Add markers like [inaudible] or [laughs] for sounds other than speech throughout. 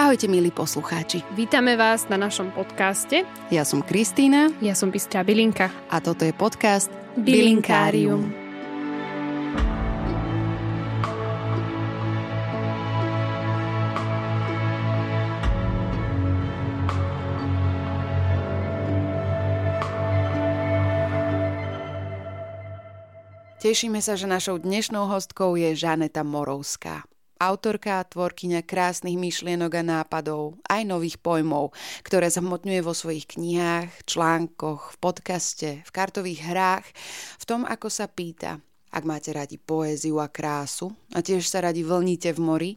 Ahojte milí poslucháči. Vítame vás na našom podcaste. Ja som Kristýna. Ja som Bystrá Bilinka. A toto je podcast Bilinkárium. Bilinkárium. Tešíme sa, že našou dnešnou hostkou je Žaneta Morovská. Autorka a tvorkyňa krásnych myšlienok a nápadov, aj nových pojmov, ktoré zhmotňuje vo svojich knihách, článkoch, v podcaste, v kartových hrách, v tom, ako sa pýta. Ak máte radi poéziu a krásu a tiež sa radi vlníte v mori,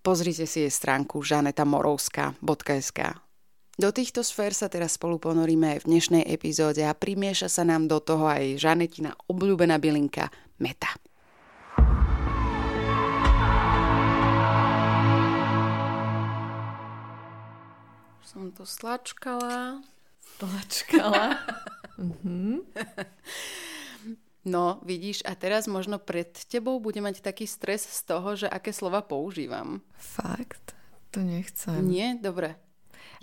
pozrite si jej stránku žanetamorovská.sk. Do týchto sfér sa teraz spolu ponoríme aj v dnešnej epizóde a primieša sa nám do toho aj Žanetina obľúbená bylinka meta. Som to stlačkala. Stlačkala. [laughs] mhm. No, vidíš, a teraz možno pred tebou bude mať taký stres z toho, že aké slova používam. Fakt? To nechcem. Nie? Dobre.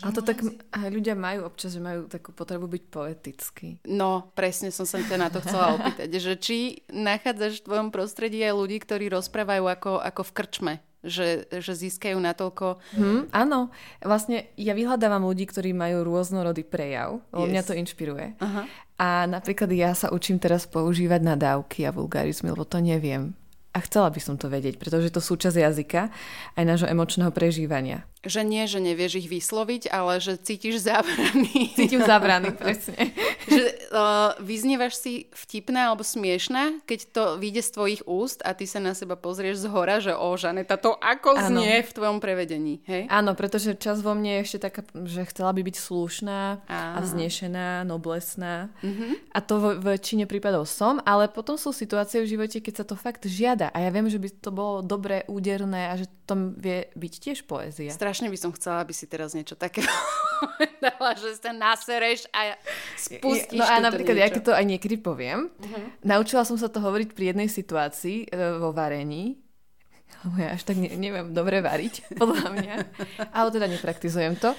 A to tak aj ľudia majú občas, že majú takú potrebu byť poetický. No, presne som sa ťa na to chcela opýtať, že či nachádzaš v tvojom prostredí aj ľudí, ktorí rozprávajú ako, ako v krčme, že, že získajú natoľko... Hmm, áno, vlastne ja vyhľadávam ľudí, ktorí majú rôznorodý prejav, lebo yes. mňa to inšpiruje. Aha. A napríklad ja sa učím teraz používať nadávky a vulgarizmy, lebo to neviem. A chcela by som to vedieť, pretože je to súčasť jazyka aj nášho emočného prežívania. Že nie, že nevieš ich vysloviť, ale že cítiš zábrany. Cítim zábrany, presne. [laughs] že uh, [laughs] vyznievaš si vtipná alebo smiešná, keď to vyjde z tvojich úst a ty sa na seba pozrieš z hora, že o, Žaneta, to ako ano. znie v tvojom prevedení, hej? Áno, pretože čas vo mne je ešte taká, že chcela by byť slušná Aha. a vznešená, noblesná. Uh-huh. A to v väčšine prípadov som, ale potom sú situácie v živote, keď sa to fakt žiada. A ja viem, že by to bolo dobré, úderné a že to vie byť tiež poézia. Strašne by som chcela, aby si teraz niečo také [laughs] povedala, že sa nasereš a spustíš No a napríklad, niečo. ja keď to aj niekedy poviem, uh-huh. naučila som sa to hovoriť pri jednej situácii e, vo varení, lebo ja až tak ne, neviem dobre variť, [laughs] podľa mňa, ale teda nepraktizujem to.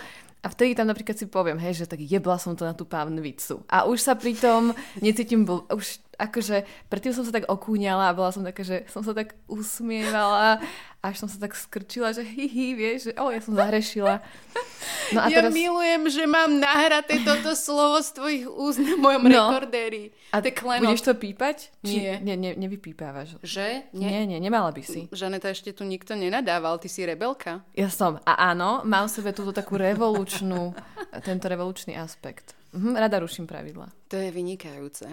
A vtedy tam napríklad si poviem, hej, že tak jebla som to na tú pánvicu. A už sa pritom necítim, bol, už akože predtým som sa tak okúňala a bola som taká, že som sa tak usmievala až som sa tak skrčila, že hihi, vieš, že o, ja som zahrešila. No a ja teraz... milujem, že mám nahraté toto slovo z tvojich úst na mojom no. rekordéri. A ty budeš to pípať? Či... Nie, ne, nevypípávaš. Že? Nie. nie, nie, nemala by si. Žaneta, ešte tu nikto nenadával, ty si rebelka. Ja som. A áno, mám v sebe túto takú revolučnú, tento revolučný aspekt. Mhm, rada ruším pravidla. To je vynikajúce.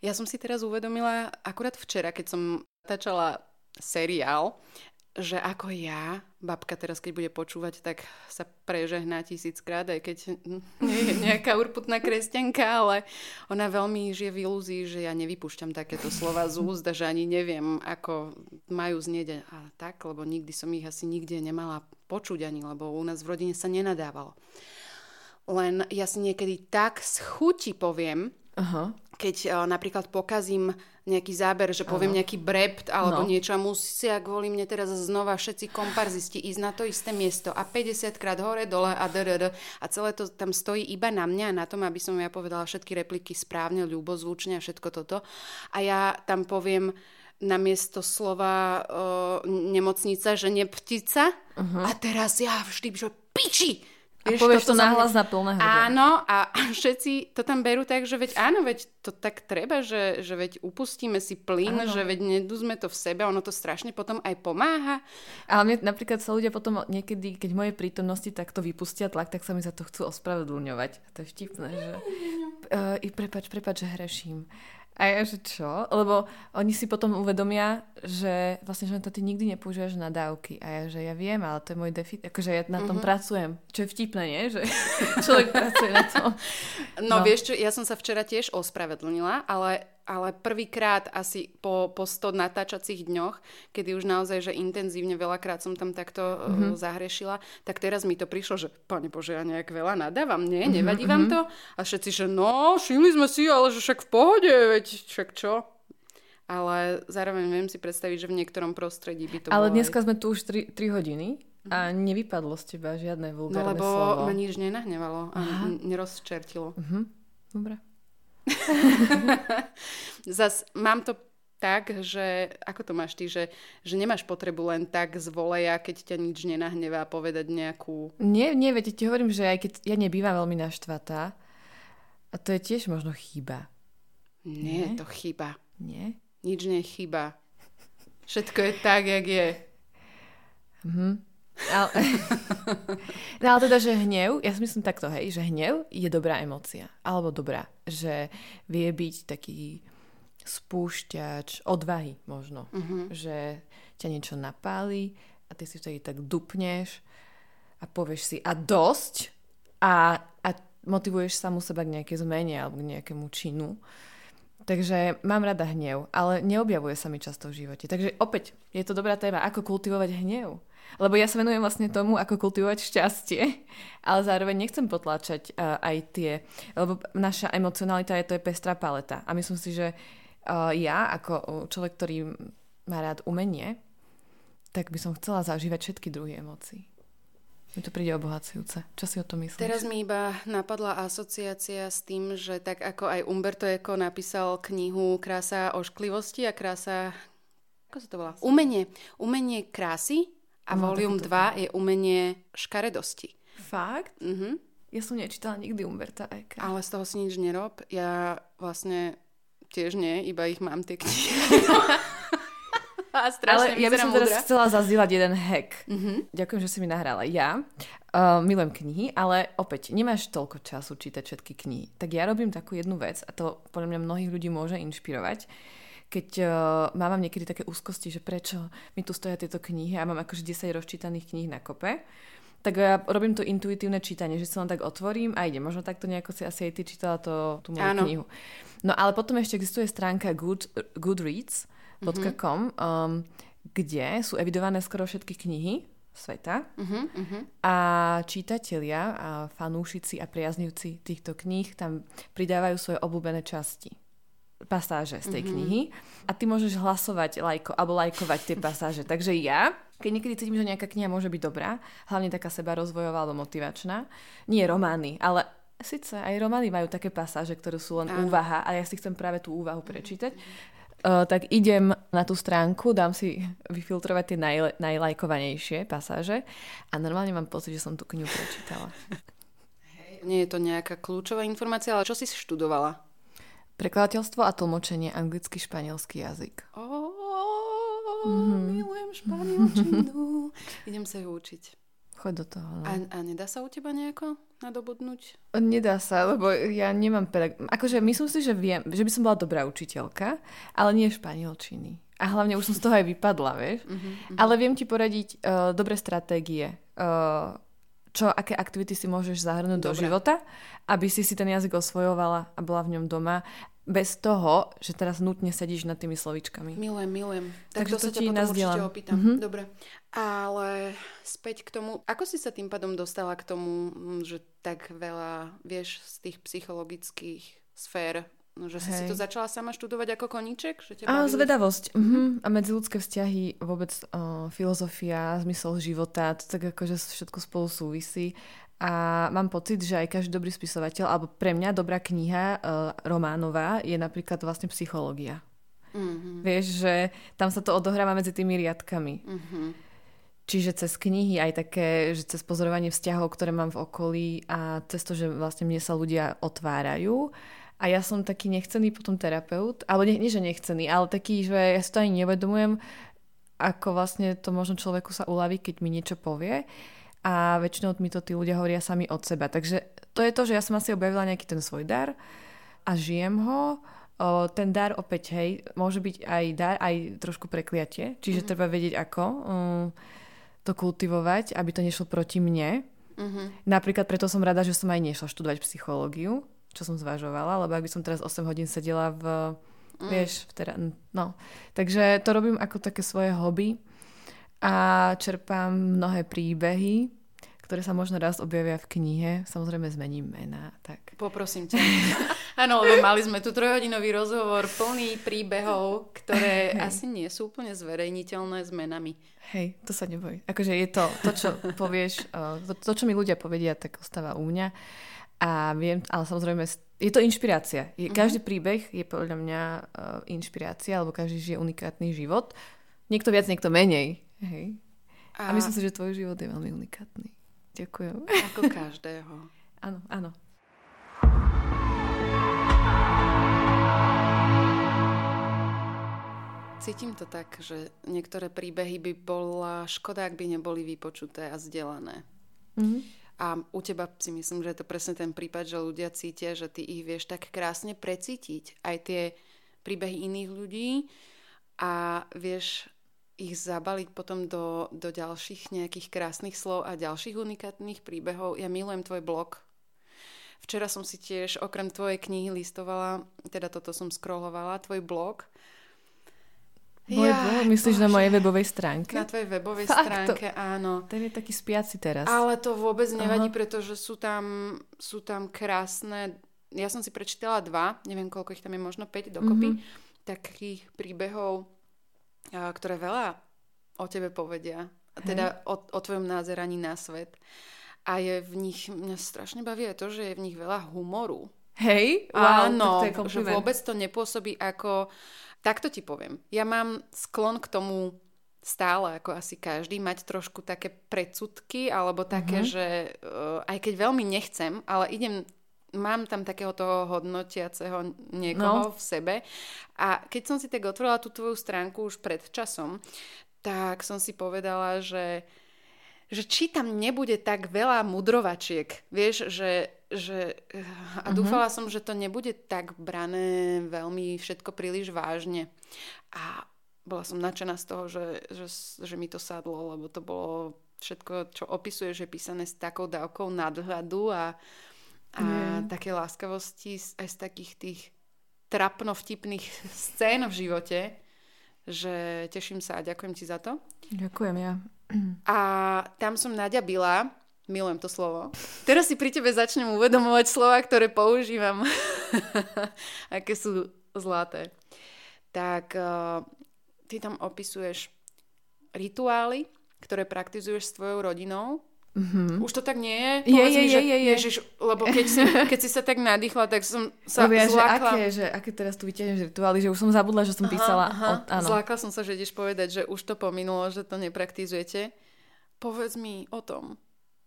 Ja som si teraz uvedomila, akurát včera, keď som natáčala seriál, že ako ja, babka teraz keď bude počúvať, tak sa prežehná tisíckrát, aj keď nie je nejaká urputná kresťanka, ale ona veľmi žije v ilúzii, že ja nevypúšťam takéto slova z úst že ani neviem, ako majú znieť a tak, lebo nikdy som ich asi nikde nemala počuť ani, lebo u nás v rodine sa nenadávalo. Len ja si niekedy tak z chuti poviem, uh-huh. keď uh, napríklad pokazím nejaký záber, že poviem uh-huh. nejaký brept alebo no. niečo a musia kvôli mne teraz znova všetci komparzisti ísť na to isté miesto a 50 krát hore, dole a drr a celé to tam stojí iba na mňa, na tom, aby som ja povedala všetky repliky správne, ľubozvučne a všetko toto. A ja tam poviem namiesto slova uh, nemocnica, že neptica uh-huh. a teraz ja vždy, že piči! Vieš, a povieš to, nahlas na plného. Áno, a všetci to tam berú tak, že veď áno, veď to tak treba, že, že veď upustíme si plyn, áno. že veď nedúzme to v sebe, ono to strašne potom aj pomáha. Ale mne napríklad sa ľudia potom niekedy, keď v mojej prítomnosti takto vypustia tlak, tak sa mi za to chcú ospravedlňovať. A to je vtipné, že... [laughs] Uh, prepač, prepač, že hreším. A ja, že čo? Lebo oni si potom uvedomia, že vlastne, že to ty nikdy nepoužívaš na dávky. A ja, že ja viem, ale to je môj defit. Akože ja na tom mm-hmm. pracujem. Čo je vtipné, nie? Že [laughs] človek pracuje na tom. No, no vieš čo, ja som sa včera tiež ospravedlnila, ale ale prvýkrát asi po, po 100 natáčacích dňoch, kedy už naozaj, že intenzívne veľakrát som tam takto mm-hmm. zahrešila, tak teraz mi to prišlo, že pane Bože, ja nejak veľa nadávam, nie? Mm-hmm, Nevadí vám mhm. to? A všetci, že no, šili sme si, ale že však v pohode, veď však čo? Ale zároveň viem si predstaviť, že v niektorom prostredí by to Ale bolo dneska aj... sme tu už 3, 3 hodiny A nevypadlo z teba žiadne No vulgárne lebo slovo. ma nič nenahnevalo a Aha. nerozčertilo. Mhm. Dobre. [laughs] Zas mám to tak, že, ako to máš ty, že, že nemáš potrebu len tak z voleja, keď ťa nič nenahnevá, povedať nejakú... Nie, nie, viete, ti hovorím, že aj keď ja nebývam veľmi naštvatá, a to je tiež možno chyba. Nie, Nie? je to chyba. Nie? Nič nie je chyba. Všetko je tak, jak je. Mhm. Ale, [laughs] no ale teda, že hnev, ja si myslím takto, hej, že hnev je dobrá emócia. Alebo dobrá, že vie byť taký spúšťač odvahy možno. Mhm. Že ťa niečo napáli a ty si vtedy tak dupneš a povieš si a dosť a, a motivuješ samu seba k nejakej zmene alebo k nejakému činu. Takže mám rada hnev, ale neobjavuje sa mi často v živote. Takže opäť, je to dobrá téma, ako kultivovať hnev. Lebo ja sa venujem vlastne tomu, ako kultivovať šťastie, ale zároveň nechcem potláčať uh, aj tie, lebo naša emocionalita je to je pestrá paleta. A myslím si, že uh, ja ako človek, ktorý má rád umenie, tak by som chcela zažívať všetky druhy emócií. Mi to príde obohacujúce. Čo si o tom myslíš? Teraz mi iba napadla asociácia s tým, že tak ako aj Umberto Eco napísal knihu Krása ošklivosti a krása... Ako sa to volá? Umenie. Umenie krásy a No, Volume takéto 2 je umenie škaredosti. Fakt? Mhm. Ja som nečítala nikdy Umberta Eka. Ale z toho si nič nerob. Ja vlastne tiež nie, iba ich mám tie knihy. [laughs] a strašne Ale ja by som vyzerám teraz múdra. chcela zazdieľať jeden hack. Mhm. Ďakujem, že si mi nahrala. Ja uh, milujem knihy, ale opäť, nemáš toľko času čítať všetky knihy. Tak ja robím takú jednu vec a to podľa mňa mnohých ľudí môže inšpirovať. Keď uh, mám niekedy také úzkosti, že prečo mi tu stoja tieto knihy a mám akože 10 rozčítaných kníh na kope, tak ja robím to intuitívne čítanie, že sa len tak otvorím a ide. Možno takto nejako si asi aj ty čítala to, tú moju Áno. knihu. No ale potom ešte existuje stránka Good, goodreads.com, um, kde sú evidované skoro všetky knihy sveta Mhm, mhm. a čítatelia a fanúšici a priaznivci týchto kníh tam pridávajú svoje obľúbené časti pasáže z tej knihy a ty môžeš hlasovať lajko, alebo lajkovať tie pasáže. Takže ja, keď niekedy cítim, že nejaká kniha môže byť dobrá, hlavne taká seba rozvojová alebo motivačná, nie romány, ale síce aj romány majú také pasáže, ktoré sú len Áno. úvaha a ja si chcem práve tú úvahu prečítať, Uh, tak idem na tú stránku, dám si vyfiltrovať tie najle- najlajkovanejšie pasáže a normálne mám pocit, že som tú knihu prečítala. Nie je to nejaká kľúčová informácia, ale čo si študovala? Prekladateľstvo a tlmočenie anglicky španielský jazyk. Oh, Mhm. milujem španielčinu. [laughs] Idem sa ju učiť. Choď do toho. No. A, a nedá sa u teba nejako nadobudnúť? Nedá sa, lebo ja nemám pedag... Akože myslím si, že viem, že by som bola dobrá učiteľka, ale nie španielčiny. A hlavne už som z toho aj vypadla, vieš. Mhm. Ale viem ti poradiť uh, dobré stratégie. Uh, čo, aké aktivity si môžeš zahrnúť do Dobre. života, aby si si ten jazyk osvojovala a bola v ňom doma, bez toho, že teraz nutne sedíš nad tými slovičkami. Milujem, milujem. Tak Takže to to sa ťa potom určite nazdielam. opýtam. Mhm. Dobre. Ale späť k tomu, ako si sa tým pádom dostala k tomu, mm, že tak veľa vieš z tých psychologických sfér, no, že si si to začala sama študovať ako koníček? Že bavili? zvedavosť. Mhm. A medziludské vzťahy, vôbec uh, filozofia, zmysel života, to tak akože všetko spolu súvisí. A mám pocit, že aj každý dobrý spisovateľ, alebo pre mňa dobrá kniha uh, románová je napríklad vlastne psychológia. Mhm. Vieš, že tam sa to odohráva medzi tými riadkami. Mhm. Čiže cez knihy, aj také, že cez pozorovanie vzťahov, ktoré mám v okolí a cez to, že vlastne mne sa ľudia otvárajú. A ja som taký nechcený potom terapeut, alebo nie, nie že nechcený, ale taký, že ja si to ani nevedomujem, ako vlastne to možno človeku sa uľaví, keď mi niečo povie. A väčšinou mi to tí ľudia hovoria sami od seba. Takže to je to, že ja som asi objavila nejaký ten svoj dar a žijem ho. O, ten dar opäť, hej, môže byť aj dar, aj trošku prekliatie. Čiže mm-hmm. treba vedieť, ako um, to kultivovať, aby to nešlo proti mne. Mhm. Napríklad preto som rada, že som aj nešla študovať psychológiu, čo som zvažovala, lebo ak by som teraz 8 hodín sedela v, mm. vieš, v tera- no. Takže to robím ako také svoje hobby a čerpám mnohé príbehy, ktoré sa možno raz objavia v knihe. Samozrejme zmením mená. Tak. Poprosím ťa. Áno, lebo mali sme tu trojhodinový rozhovor plný príbehov, ktoré [laughs] Hej. asi nie sú úplne zverejniteľné s menami. Hej, to sa neboj. Akože je to, to čo [laughs] povieš, to, to, čo mi ľudia povedia, tak ostáva u mňa. A viem, ale samozrejme, je to inšpirácia. Je, mm-hmm. Každý príbeh je podľa mňa uh, inšpirácia, alebo každý žije unikátny život. Niekto viac, niekto menej. Hej. A... a myslím si, že tvoj život je veľmi unikátny. Ďakujem. Ako [laughs] každého. áno, áno. Cítim to tak, že niektoré príbehy by bola škoda, ak by neboli vypočuté a zdieľané. Mm-hmm. A u teba si myslím, že je to presne ten prípad, že ľudia cítia, že ty ich vieš tak krásne precítiť. Aj tie príbehy iných ľudí a vieš ich zabaliť potom do, do ďalších nejakých krásnych slov a ďalších unikátnych príbehov. Ja milujem tvoj blog. Včera som si tiež okrem tvojej knihy listovala, teda toto som scrollovala, tvoj blog. Môj ja, blog? Myslíš bože, na mojej webovej stránke? Na tvojej webovej Fakt, stránke, to, áno. Ten je taký spiaci teraz. Ale to vôbec nevadí, Aha. pretože sú tam, sú tam krásne... Ja som si prečítala dva, neviem koľko ich tam je, možno 5 dokopy, mm-hmm. takých príbehov ktoré veľa o tebe povedia. Hej. Teda o, o tvojom názeraní na svet. A je v nich, mňa strašne baví aj to, že je v nich veľa humoru. Hej? Wow, Áno, to že vôbec to nepôsobí ako... Takto ti poviem. Ja mám sklon k tomu stále, ako asi každý, mať trošku také predsudky, alebo také, mm-hmm. že uh, aj keď veľmi nechcem, ale idem mám tam takého toho hodnotiaceho niekoho no. v sebe. A keď som si tak otvorila tú tvoju stránku už pred časom, tak som si povedala, že že či tam nebude tak veľa mudrovačiek, vieš, že, že a mhm. dúfala uh-huh. som, že to nebude tak brané veľmi všetko príliš vážne. A bola som nadšená z toho, že, že, že mi to sadlo, lebo to bolo všetko, čo opisuje, že písané s takou dávkou nadhľadu a a mm. také láskavosti aj z takých tých trapno vtipných scén v živote, že teším sa a ďakujem ti za to. Ďakujem ja. A tam som Nadia Bila, milujem to slovo. Teraz si pri tebe začnem uvedomovať slova, ktoré používam, [laughs] aké sú zlaté. Tak uh, ty tam opisuješ rituály, ktoré praktizuješ s tvojou rodinou Mm-hmm. Už to tak nie je? Je, je, mi, je, je, je. Ježiš, lebo keď si, [laughs] keď si sa tak nadýchla, tak som sa Lebo ja, zlákla. Že aké, že aké teraz tu vyťahneš rituály, že už som zabudla, že som aha, písala. Aha. O, áno. Zlákla som sa, že ideš povedať, že už to pominulo, že to nepraktizujete. Povedz mi o tom.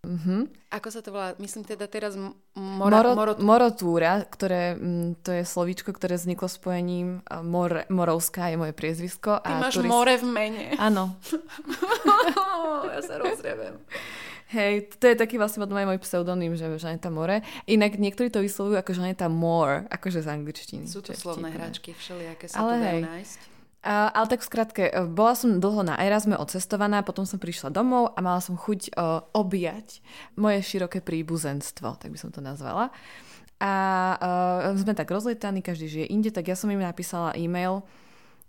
Mm-hmm. Ako sa to volá? Myslím teda teraz mora, Moro, morot... morotúra, ktoré, mm, to je slovíčko, ktoré vzniklo spojením mor, Morovská je moje priezvisko. Ty a máš turist... more v mene. Áno. [laughs] ja sa rozrevem. Hej, to je taký vlastne aj môj pseudonym, že Žaneta More. Inak niektorí to vyslovujú ako Žaneta More, akože z angličtiny. Sú to slovné hračky všelijaké sa Ale tu dajú nájsť. Uh, ale tak v skratke, e, bola som dlho na Erasme odcestovaná, potom som prišla domov a mala som chuť uh, objať moje široké príbuzenstvo, tak by som to nazvala. A uh, sme tak rozlietaní, každý žije inde, tak ja som im napísala e-mail,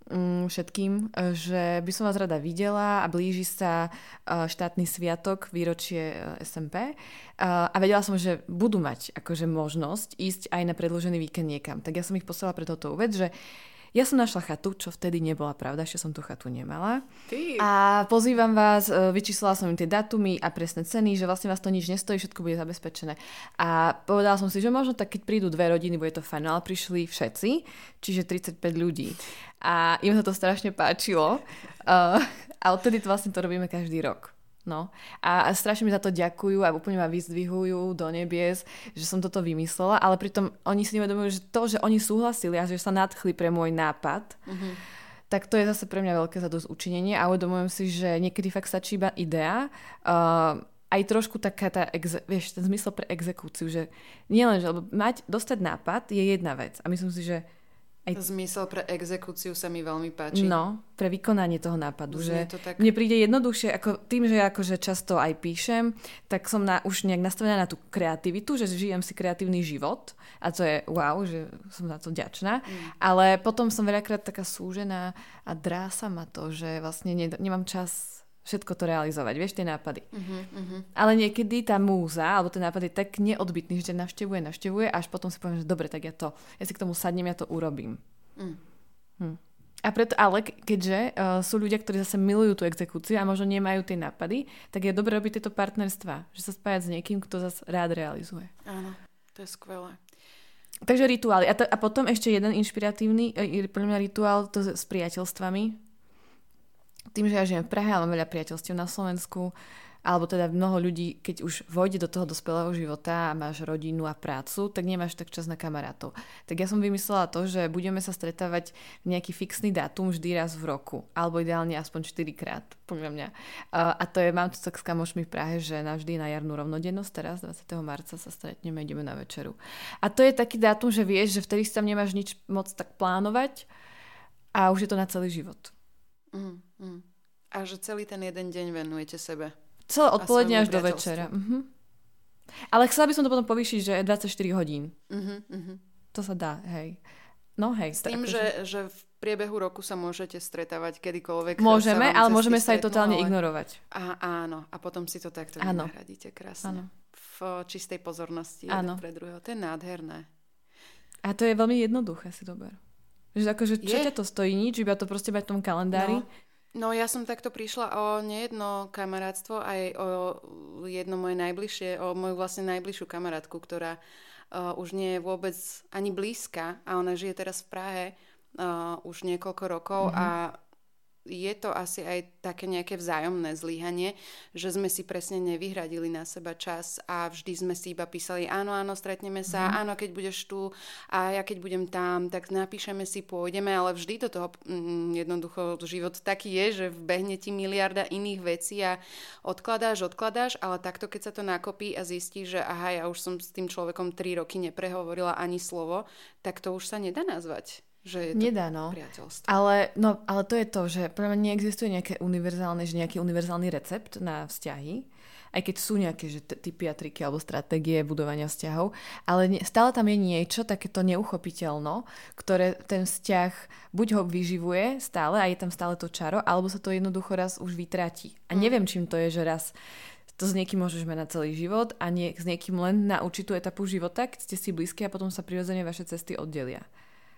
Mm, všetkým, že by som vás rada videla a blíži sa e, štátny sviatok, výročie e, SMP a vedela som, že budú mať akože možnosť ísť aj na predložený víkend niekam. Tak ja som ich poslala pre toto vec, že ja som našla chatu, čo vtedy nebola pravda, ešte som tú chatu nemala. Ty. A pozývam vás, e, vyčíslila som im tie datumy a presné ceny, že vlastne vás to nič nestojí, všetko bude zabezpečené. A povedala som si, že možno tak, keď prídu dve rodiny, bude to fajn, ale prišli všetci, čiže 35 ľudí. A im sa to strašne páčilo. Uh, a odtedy to vlastne to robíme každý rok. No. A, a strašne mi za to ďakujú a úplne ma vyzdvihujú do nebies, že som toto vymyslela, ale pritom oni si nevedomujú, že to, že oni súhlasili a že sa nadchli pre môj nápad, mm-hmm. tak to je zase pre mňa veľké zadosť učinenie a uvedomujem si, že niekedy fakt stačí iba idea, uh, aj trošku taká tá, exe, vieš, ten zmysel pre exekúciu, že nielen, že lebo mať, dostať nápad je jedna vec a myslím si, že aj... Zmysel pre exekúciu sa mi veľmi páči. No, pre vykonanie toho nápadu. Znie že to tak... Mne príde jednoduchšie, ako tým, že akože často aj píšem, tak som na, už nejak nastavená na tú kreativitu, že žijem si kreatívny život a to je wow, že som na to ďačná. Mm. Ale potom som veľakrát taká súžená a drása ma to, že vlastne ne, nemám čas všetko to realizovať, vieš, tie nápady. Uh-huh, uh-huh. Ale niekedy tá múza, alebo ten nápad je tak neodbitný, že navštevuje, navštevuje, až potom si poviem, že dobre, tak ja to, ja si k tomu sadnem, ja to urobím. Mm. Hm. A preto, ale keďže uh, sú ľudia, ktorí zase milujú tú exekúciu a možno nemajú tie nápady, tak je dobré robiť tieto partnerstva. Že sa spájať s niekým, kto zase rád realizuje. Áno, to je skvelé. Takže rituály. A, t- a potom ešte jeden inšpiratívny, e, pre mňa rituál to s priateľstvami. Tým, že ja žijem v Prahe, ale veľa priateľstiev na Slovensku, alebo teda mnoho ľudí, keď už vojde do toho dospelého života a máš rodinu a prácu, tak nemáš tak čas na kamarátov. Tak ja som vymyslela to, že budeme sa stretávať v nejaký fixný dátum vždy raz v roku, alebo ideálne aspoň 4 krát, podľa mňa. A to je, mám to tak s kamošmi v Prahe, že navždy na jarnú rovnodennosť, teraz 20. marca sa stretneme, ideme na večeru. A to je taký dátum, že vieš, že vtedy si tam nemáš nič moc tak plánovať a už je to na celý život. Mm, mm. A že celý ten jeden deň venujete sebe. Celé odpoledne až do večera. Uh-huh. Ale chcela by som to potom povýšiť, že 24 hodín. Uh-huh, uh-huh. To sa dá, hej. No hej. S tým, že, že v priebehu roku sa môžete stretávať kedykoľvek. Môžeme, ale môžeme sa aj totálne ale... ignorovať. A, áno, a potom si to takto áno. nahradíte krásne. Áno. V čistej pozornosti áno. pre druhého. To je nádherné. A to je veľmi jednoduché, si dober. Že akože, čo je? ťa to stojí? Nič, iba to proste mať v tom kalendári. No. No ja som takto prišla o nejedno kamarátstvo, aj o jedno moje najbližšie, o moju vlastne najbližšiu kamarátku, ktorá uh, už nie je vôbec ani blízka a ona žije teraz v Prahe uh, už niekoľko rokov mm-hmm. a je to asi aj také nejaké vzájomné zlíhanie, že sme si presne nevyhradili na seba čas a vždy sme si iba písali áno, áno, stretneme sa, mm. áno, keď budeš tu a ja keď budem tam, tak napíšeme si, pôjdeme, ale vždy do toho mm, jednoducho život taký je, že vbehne ti miliarda iných vecí a odkladáš, odkladáš, ale takto keď sa to nakopí a zistí, že aha, ja už som s tým človekom tri roky neprehovorila ani slovo, tak to už sa nedá nazvať že je to Nedá, no. priateľstvo. Ale, no, ale to je to, že pre mňa neexistuje nejaké univerzálne, že nejaký univerzálny recept na vzťahy, aj keď sú nejaké že typy a triky alebo stratégie budovania vzťahov, ale stále tam je niečo takéto neuchopiteľno, ktoré ten vzťah buď ho vyživuje stále a je tam stále to čaro, alebo sa to jednoducho raz už vytratí. A mm. neviem, čím to je, že raz to s niekým môžeš mať na celý život a nie, s niekým len na určitú etapu života, keď ste si blízki a potom sa prirodzene vaše cesty oddelia.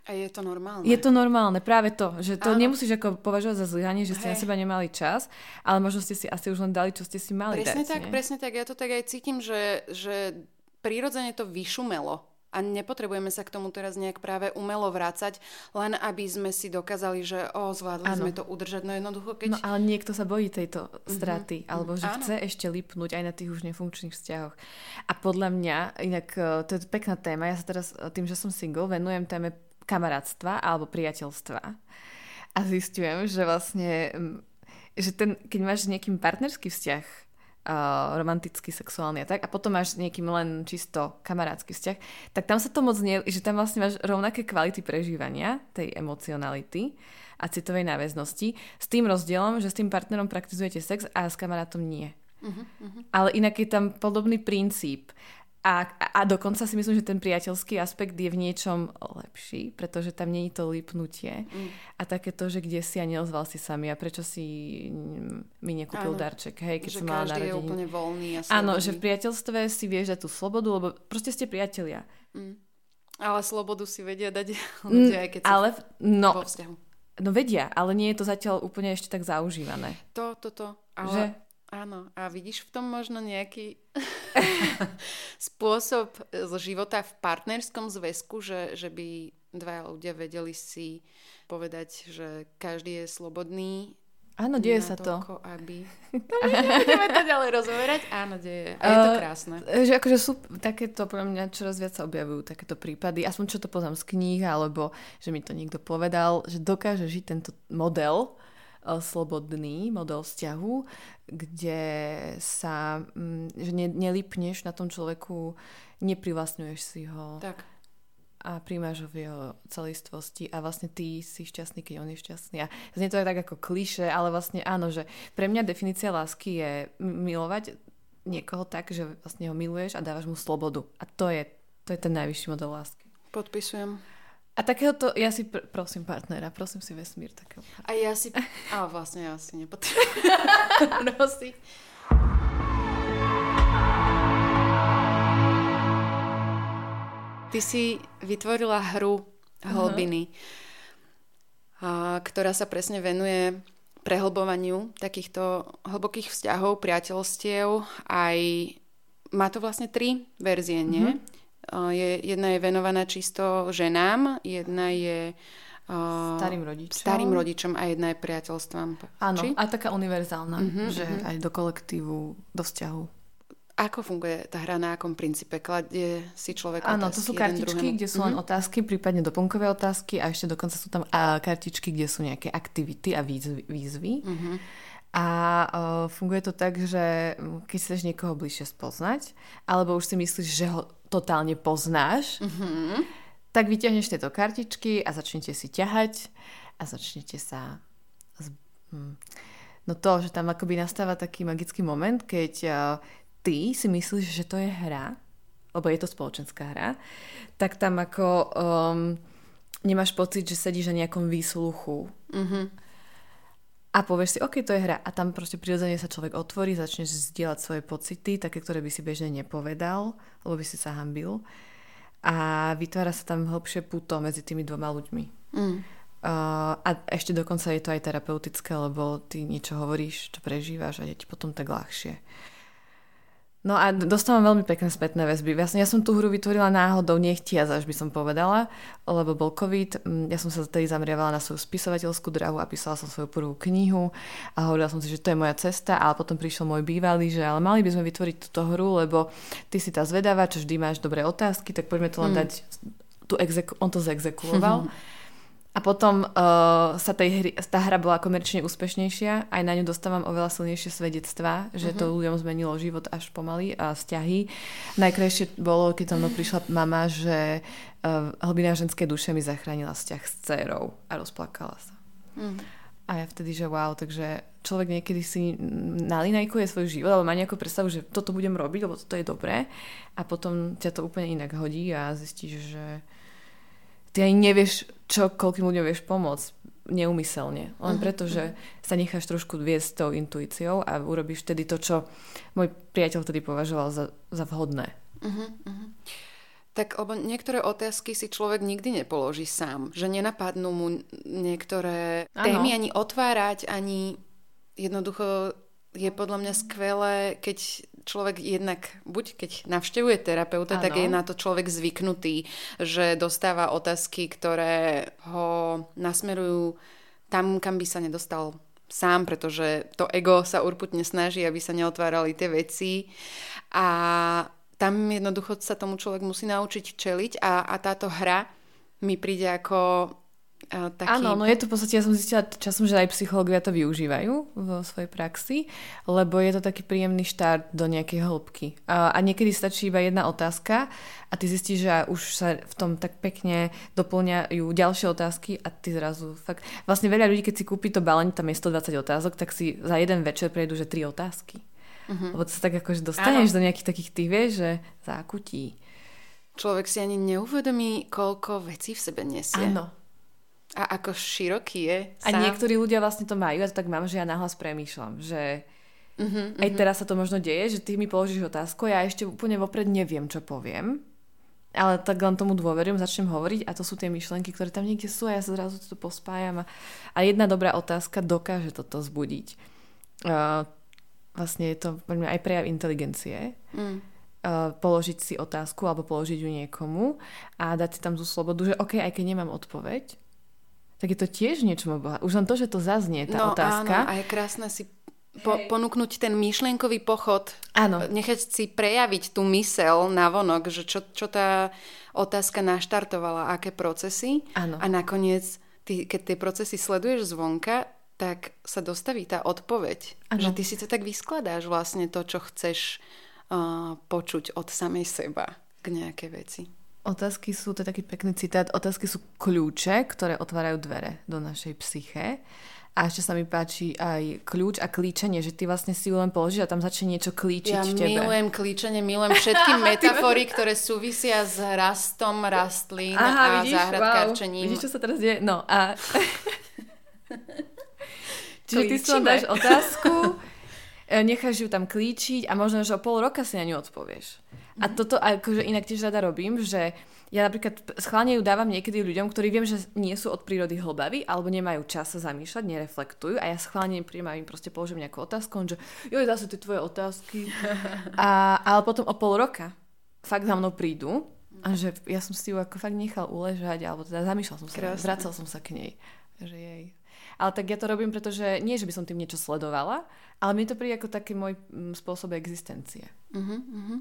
A je to normálne. Je to normálne, práve to, že to Áno. nemusíš ako považovať za zlyhanie, že ste Hej. na seba nemali čas, ale možno ste si asi už len dali, čo ste si mali presne dať. tak, nie? presne tak. Ja to tak aj cítim, že, že prirodzene to vyšumelo a nepotrebujeme sa k tomu teraz nejak práve umelo vrácať, len aby sme si dokázali, že o, zvládli ano. sme to udržať. No jednoducho, keď... No ale niekto sa bojí tejto mhm. straty, mm-hmm. alebo že ano. chce ešte lipnúť aj na tých už nefunkčných vzťahoch. A podľa mňa, inak e, to je pekná téma, ja sa teraz e, tým, že som single, venujem téme kamarátstva alebo priateľstva. A zistujem, že vlastne, že ten, keď máš s niekým partnerský vzťah, uh, romantický, sexuálny a tak, a potom máš s niekým len čisto kamarátsky vzťah, tak tam sa to moc nie, že tam vlastne máš rovnaké kvality prežívania tej emocionality a citovej náväznosti, s tým rozdielom, že s tým partnerom praktizujete sex a s kamarátom nie. Uh-huh, uh-huh. Ale inak je tam podobný princíp. A, a dokonca si myslím, že ten priateľský aspekt je v niečom lepší, pretože tam není to lípnutie. Mm. A také to, že kde si a neozval si sami a prečo si mi nekúpil Áno. darček, hej, keď že som mala narodení. je úplne voľný a Áno, že v priateľstve si vieš dať tú slobodu, lebo proste ste priatelia. Mm. Ale slobodu si vedia dať [laughs] ľudia, aj keď ale, no, vo vzťahu. No vedia, ale nie je to zatiaľ úplne ešte tak zaužívané. To, to, to. Ale... Že Áno, a vidíš v tom možno nejaký [laughs] spôsob života v partnerskom zväzku, že, že by dva ľudia vedeli si povedať, že každý je slobodný. Áno, deje sa to. Aby... [laughs] Nebudeme to ďalej rozoberať. Áno, deje. A je to krásne. Uh, že akože sú takéto, pre mňa čoraz viac sa objavujú takéto prípady. Aspoň čo to poznám z kníh, alebo že mi to niekto povedal, že dokáže žiť tento model E, slobodný model vzťahu, kde sa, mm, že ne, nelipneš na tom človeku, neprivlastňuješ si ho. Tak. A príjmaš ho v jeho celistvosti a vlastne ty si šťastný, keď on je šťastný. A znie to aj tak ako kliše, ale vlastne áno, že pre mňa definícia lásky je milovať niekoho tak, že vlastne ho miluješ a dávaš mu slobodu. A to je, to je ten najvyšší model lásky. Podpisujem. A A takéhoto, ja si pr- prosím partnera, prosím si vesmír takého. A ja si, a vlastne ja si nepotrebujem [laughs] prosiť. Ty si vytvorila hru Hlbiny, uh-huh. ktorá sa presne venuje prehlbovaniu takýchto hlbokých vzťahov, priateľstiev. Aj má to vlastne tri verzie, nie? Uh-huh. Je, jedna je venovaná čisto ženám, jedna je starým rodičom. starým rodičom a jedna je priateľstvom. Áno, Či? a taká univerzálna, uh-huh, že uh-huh. aj do kolektívu, do vzťahu. Ako funguje tá hra, na akom princípe? Kladie si človek Áno, to sú kartičky, kde sú len mm-hmm. otázky, prípadne doplnkové otázky a ešte dokonca sú tam a, kartičky, kde sú nejaké aktivity a výzvy. výzvy. Mm-hmm. A uh, funguje to tak, že keď chceš niekoho bližšie spoznať, alebo už si myslíš, že ho totálne poznáš, mm-hmm. tak vyťahneš tieto kartičky a začnete si ťahať a začnete sa... Z... Hm. No to, že tam akoby nastáva taký magický moment, keď uh, ty si myslíš, že to je hra, lebo je to spoločenská hra, tak tam ako um, nemáš pocit, že sedíš na nejakom výsluchu. Mm-hmm. A povieš si, OK, to je hra. A tam proste prirodzene sa človek otvorí, začneš zdieľať svoje pocity, také, ktoré by si bežne nepovedal, lebo by si sa hambil. A vytvára sa tam hlbšie puto medzi tými dvoma ľuďmi. Mm. Uh, a ešte dokonca je to aj terapeutické, lebo ty niečo hovoríš, čo prežívaš a je ti potom tak ľahšie. No a dostávam veľmi pekné spätné väzby. Vlastne ja som tú hru vytvorila náhodou, nechtia, až by som povedala, lebo bol COVID. Mm, ja som sa tedy zameriavala na svoju spisovateľskú drahu a písala som svoju prvú knihu a hovorila som si, že to je moja cesta, ale potom prišiel môj bývalý, že ale mali by sme vytvoriť túto hru, lebo ty si tá zvedáva, čo vždy máš dobré otázky, tak poďme to len mm. dať, tu exeku- on to zexekuoval. [laughs] A potom uh, sa tej hry, tá hra bola komerčne úspešnejšia, aj na ňu dostávam oveľa silnejšie svedectvá, že uh-huh. to mhm. ľuďom zmenilo život až pomaly a vzťahy. Najkrajšie bolo, keď tam prišla mama, že uh, hlbina ženskej duše mi zachránila vzťah s dcerou a rozplakala sa. Uh-huh. A ja vtedy, že wow, takže človek niekedy si nalinajkuje svoj život, alebo má nejakú predstavu, že toto budem robiť, lebo toto je dobré a potom ťa to úplne inak hodí a zistíš, že ty ani nevieš, čo koľkým ľuďom vieš pomôcť neumyselne. Len uh-huh. preto, že sa necháš trošku viesť tou intuíciou a urobíš vtedy to, čo môj priateľ vtedy považoval za, za vhodné. Uh-huh, uh-huh. Tak, lebo niektoré otázky si človek nikdy nepoloží sám. Že nenapadnú mu niektoré ano. témy ani otvárať, ani jednoducho je podľa mňa skvelé, keď človek jednak, buď keď navštevuje terapeuta, ano. tak je na to človek zvyknutý, že dostáva otázky, ktoré ho nasmerujú tam, kam by sa nedostal sám, pretože to ego sa urputne snaží, aby sa neotvárali tie veci. A tam jednoducho sa tomu človek musí naučiť čeliť a, a táto hra mi príde ako taký... Áno, no je to v podstate, ja som zistila časom, že aj psychológovia to využívajú vo svojej praxi, lebo je to taký príjemný štart do nejakej hĺbky. A, a niekedy stačí iba jedna otázka a ty zistíš, že už sa v tom tak pekne doplňajú ďalšie otázky a ty zrazu fakt... Vlastne veľa ľudí, keď si kúpi to balenie, tam je 120 otázok, tak si za jeden večer prejdú, že tri otázky. Uh-huh. Lebo to sa tak akože dostaneš Áno. do nejakých takých tých, vieš, že zákutí. Človek si ani neuvedomí, koľko vecí v sebe nesie. Áno, a ako široký je. Sám. A niektorí ľudia vlastne to majú, ja to tak mám, že ja nahlas premýšľam, že uh-huh, aj teraz sa to možno deje, že ty mi položíš otázku, ja ešte úplne vopred neviem, čo poviem, ale tak len tomu dôverujem, začnem hovoriť a to sú tie myšlenky, ktoré tam niekde sú a ja sa zrazu to pospájam a, a jedna dobrá otázka dokáže toto zbudiť. Uh, vlastne je to aj prejav inteligencie. Mm. Uh, položiť si otázku alebo položiť ju niekomu a dať si tam tú slobodu, že OK, aj keď nemám odpoveď, tak je to tiež niečo boha. Už len to, že to zaznie, tá no, otázka. Áno, a je krásne si po, ponúknuť ten myšlienkový pochod, áno. nechať si prejaviť tú mysel na vonok, že čo, čo tá otázka naštartovala, aké procesy. Áno. A nakoniec, ty, keď tie procesy sleduješ zvonka, tak sa dostaví tá odpoveď. Áno. Že ty si to tak vyskladáš vlastne to, čo chceš uh, počuť od samej seba k nejakej veci. Otázky sú, to je taký pekný citát, otázky sú kľúče, ktoré otvárajú dvere do našej psyche A ešte sa mi páči aj kľúč a klíčenie, že ty vlastne si ju len položíš a tam začne niečo klíčiť ja v tebe. milujem klíčenie, milujem všetky [laughs] [laughs] metafory, ktoré súvisia s rastom rastlín Aha, a vidíš, záhradkárčením. Wow. Vidíš, čo sa teraz deje? No a... [laughs] Čiže ty si dáš otázku, e, necháš ju tam klíčiť a možno, že o pol roka si na ňu odpovieš. A mhm. toto akože inak tiež rada robím, že ja napríklad schválne ju dávam niekedy ľuďom, ktorí viem, že nie sú od prírody hlbaví alebo nemajú čas sa zamýšľať, nereflektujú a ja schválne príjem a im proste položím nejakú otázku, že joj, zase tie tvoje otázky. [laughs] A, ale potom o pol roka fakt za mnou prídu a že ja som si ju ako fakt nechal uležať alebo teda zamýšľal som sa, Krásne. vracal som sa k nej. Že jej. Ale tak ja to robím, pretože nie, že by som tým niečo sledovala, ale mi to príde ako taký môj mm, spôsob existencie. Uh-huh, uh-huh.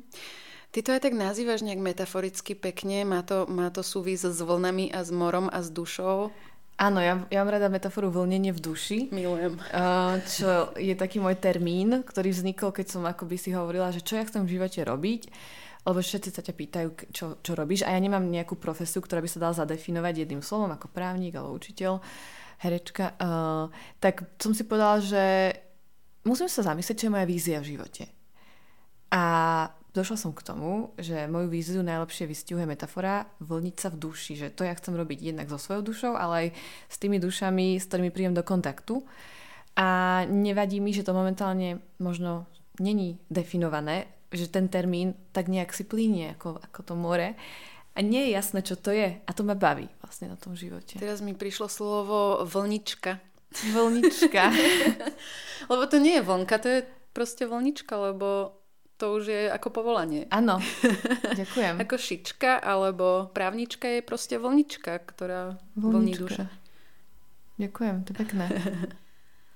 Ty to aj tak nazývaš nejak metaforicky pekne, má to, má to súvis s vlnami a s morom a s dušou. Áno, ja, ja mám rada metaforu vlnenie v duši. Milujem. Čo je taký môj termín, ktorý vznikol, keď som akoby si hovorila, že čo ja chcem v živote robiť lebo všetci sa ťa pýtajú, čo, čo robíš a ja nemám nejakú profesiu, ktorá by sa dala zadefinovať jedným slovom ako právnik alebo učiteľ, herečka. Uh, tak som si povedala, že musím sa zamyslieť, čo je moja vízia v živote. A došla som k tomu, že moju víziu najlepšie vystihuje metafora vlniť sa v duši, že to ja chcem robiť jednak so svojou dušou, ale aj s tými dušami, s ktorými príjem do kontaktu. A nevadí mi, že to momentálne možno není definované, že ten termín tak nejak si plínie ako, ako to more. A nie je jasné, čo to je. A to ma baví vlastne na tom živote. Teraz mi prišlo slovo vlnička. Vlnička. [laughs] [laughs] lebo to nie je vlnka, to je proste vlnička, lebo to už je ako povolanie. Áno, [laughs] ďakujem. ako šička alebo právnička je proste vlnička, ktorá vlní duša. Ďakujem, to je pekné.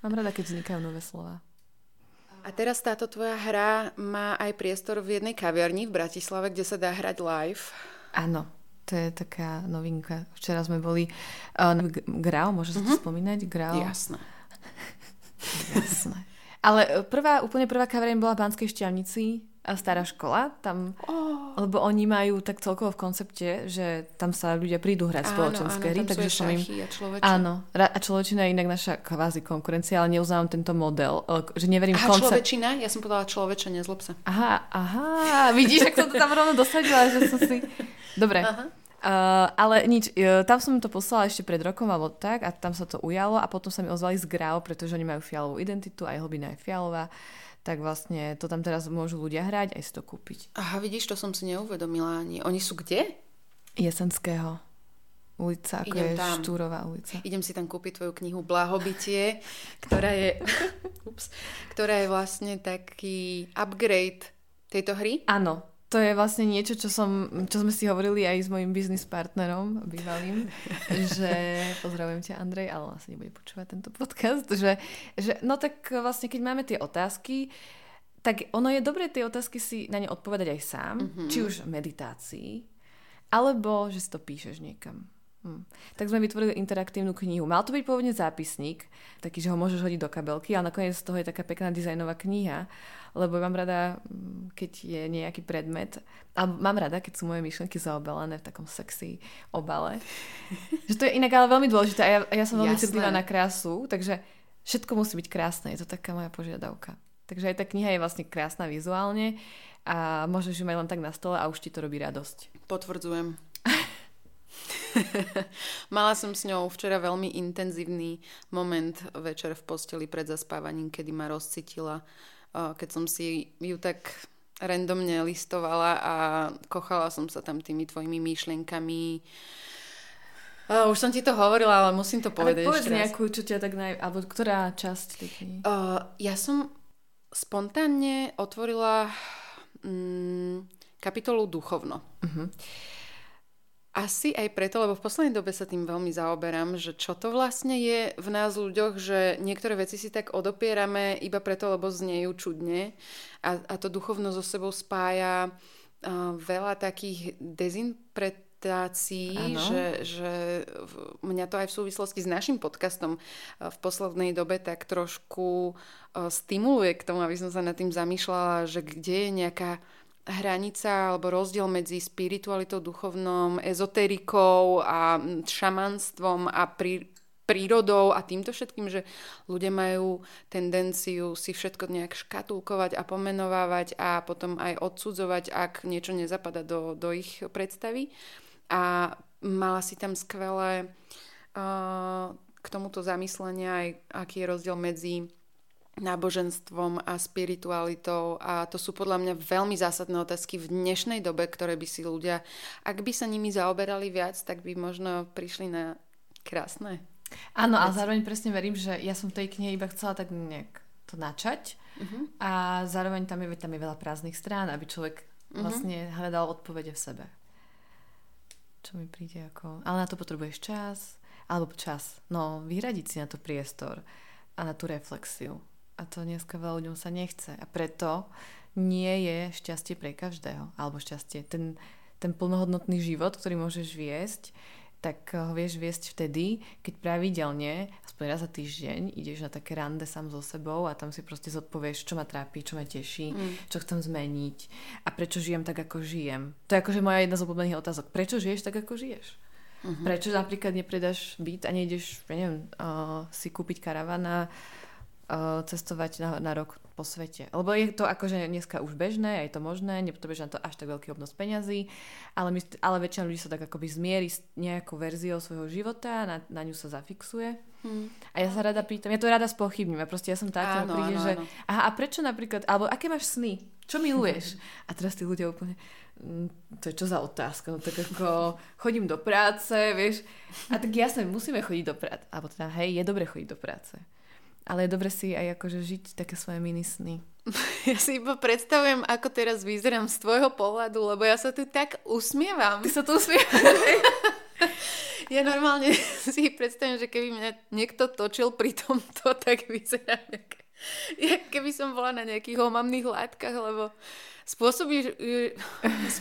Mám rada, keď vznikajú nové slova. A teraz táto tvoja hra má aj priestor v jednej kaviarni v Bratislave, kde sa dá hrať live. Áno, to je taká novinka. Včera sme boli uh, Grau, môže sa uh-huh. to mhm. spomínať? Grau. Jasné. [laughs] Jasné. Ale e, prvá, úplne prvá kaviareň bola v Banskej Šťavnici, a stará škola, tam, oh. lebo oni majú tak celkovo v koncepte, že tam sa ľudia prídu hrať áno, spoločenské hry, takže som im... a človečina. Áno, a človečina je inak naša kvázi konkurencia, ale neuznávam tento model, že neverím aha, koncept. človečina? Ja som povedala človeča, nezlob sa. Aha, aha, vidíš, ak som to tam rovno dosadila, že som si... Dobre. Aha. Uh, ale nič, uh, tam som to poslala ešte pred rokom alebo tak a tam sa to ujalo a potom sa mi ozvali z Grau, pretože oni majú fialovú identitu, aj hlbina je fialová, tak vlastne to tam teraz môžu ľudia hrať aj si to kúpiť. Aha, vidíš, to som si neuvedomila ani. Oni sú kde? Jesenského ulica, ako Idem je tam. Štúrová ulica. Idem si tam kúpiť tvoju knihu Blahobytie, ktorá je, [laughs] ups, ktorá je vlastne taký upgrade tejto hry. Áno, to je vlastne niečo, čo, som, čo sme si hovorili aj s mojim biznis partnerom, bývalým, [laughs] že pozdravujem ťa Andrej, ale vlastne nebude počúvať tento podcast, že, že no tak vlastne keď máme tie otázky, tak ono je dobré tie otázky si na ne odpovedať aj sám, mm-hmm. či už v meditácii, alebo že si to píšeš niekam. Hm. Tak sme vytvorili interaktívnu knihu. Mal to byť pôvodne zápisník, taký, že ho môžeš hodiť do kabelky, ale nakoniec z toho je taká pekná dizajnová kniha, lebo mám rada, hm, keď je nejaký predmet, a mám rada, keď sú moje myšlenky zaobalené v takom sexy obale. [laughs] že to je inak ale veľmi dôležité a ja, ja som veľmi citlivá na krásu, takže všetko musí byť krásne, je to taká moja požiadavka. Takže aj tá kniha je vlastne krásna vizuálne a môžeš ju mať len tak na stole a už ti to robí radosť. Potvrdzujem. [laughs] Mala som s ňou včera veľmi intenzívny moment večer v posteli pred zaspávaním, kedy ma rozcitila, keď som si ju tak randomne listovala a kochala som sa tam tými tvojimi myšlienkami. Uh, už som ti to hovorila, ale musím to povedať ale povedz ešte nejakú, čo ťa tak naj... Alebo ktorá časť tej? Uh, ja som spontánne otvorila um, kapitolu duchovno. Uh-huh. Asi aj preto, lebo v poslednej dobe sa tým veľmi zaoberám, že čo to vlastne je v nás ľuďoch, že niektoré veci si tak odopierame iba preto, lebo znejú čudne. A, a to duchovno so sebou spája uh, veľa takých dezinterpretácií, že, že mňa to aj v súvislosti s našim podcastom v poslednej dobe tak trošku stimuluje k tomu, aby som sa nad tým zamýšľala, že kde je nejaká hranica alebo rozdiel medzi spiritualitou duchovnom, ezoterikou a šamanstvom a pri, prírodou a týmto všetkým, že ľudia majú tendenciu si všetko nejak škatulkovať a pomenovávať a potom aj odsudzovať, ak niečo nezapada do, do ich predstavy. A mala si tam skvelé uh, k tomuto zamyslenia aj aký je rozdiel medzi náboženstvom a spiritualitou a to sú podľa mňa veľmi zásadné otázky v dnešnej dobe, ktoré by si ľudia, ak by sa nimi zaoberali viac, tak by možno prišli na krásne. Áno, ale zároveň presne verím, že ja som v tej knihe iba chcela tak nejak to načať uh-huh. a zároveň tam je, tam je veľa prázdnych strán, aby človek uh-huh. vlastne hľadal odpovede v sebe. Čo mi príde ako... Ale na to potrebuješ čas, alebo čas. No, vyhradiť si na to priestor a na tú reflexiu. A to dneska veľa ľuďom sa nechce. A preto nie je šťastie pre každého. Alebo šťastie. Ten, ten plnohodnotný život, ktorý môžeš viesť, tak ho vieš viesť vtedy, keď pravidelne, aspoň raz za týždeň, ideš na také rande sám so sebou a tam si proste zodpovieš, čo ma trápi, čo ma teší, mm. čo chcem zmeniť a prečo žijem tak, ako žijem. To je akože moja jedna z obľúbených otázok. Prečo žiješ tak, ako žiješ? Mm-hmm. Prečo napríklad nepredáš byt a nejdeš, ja neviem, uh, si kúpiť karavana uh, cestovať na, na rok po svete. Lebo je to akože dneska už bežné, je to možné, nepotrebuješ na to až tak veľký obnos peňazí, ale, my, ale väčšina ľudí sa tak akoby zmierí s nejakou verziou svojho života, na, na ňu sa zafixuje. Hmm. A ja sa rada pýtam, ja to rada spochybním, a proste ja som taká, áno, príde, áno, že áno. aha, a prečo napríklad, alebo aké máš sny? Čo miluješ? a teraz tí ľudia úplne, mm, to je čo za otázka? No tak ako chodím do práce, vieš. A tak jasne, musíme chodiť do práce. Alebo teda, hej, je dobre chodiť do práce. Ale je dobre si aj akože žiť také svoje mini sny. [laughs] Ja si iba predstavujem, ako teraz vyzerám z tvojho pohľadu, lebo ja sa tu tak usmievam. Ty sa tu usmievaš. [laughs] ja normálne [laughs] si predstavím, že keby mňa niekto točil pri tomto, tak vyzerám jak, jak keby som bola na nejakých omamných látkach, lebo spôsobíš,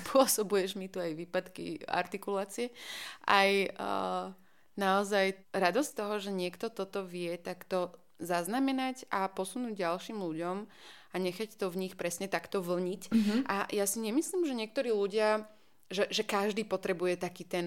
spôsobuješ mi tu aj výpadky artikulácie, aj uh, naozaj radosť toho, že niekto toto vie, tak to zaznamenať a posunúť ďalším ľuďom a nechať to v nich presne takto vlniť. Mm-hmm. A ja si nemyslím, že niektorí ľudia, že, že každý potrebuje taký ten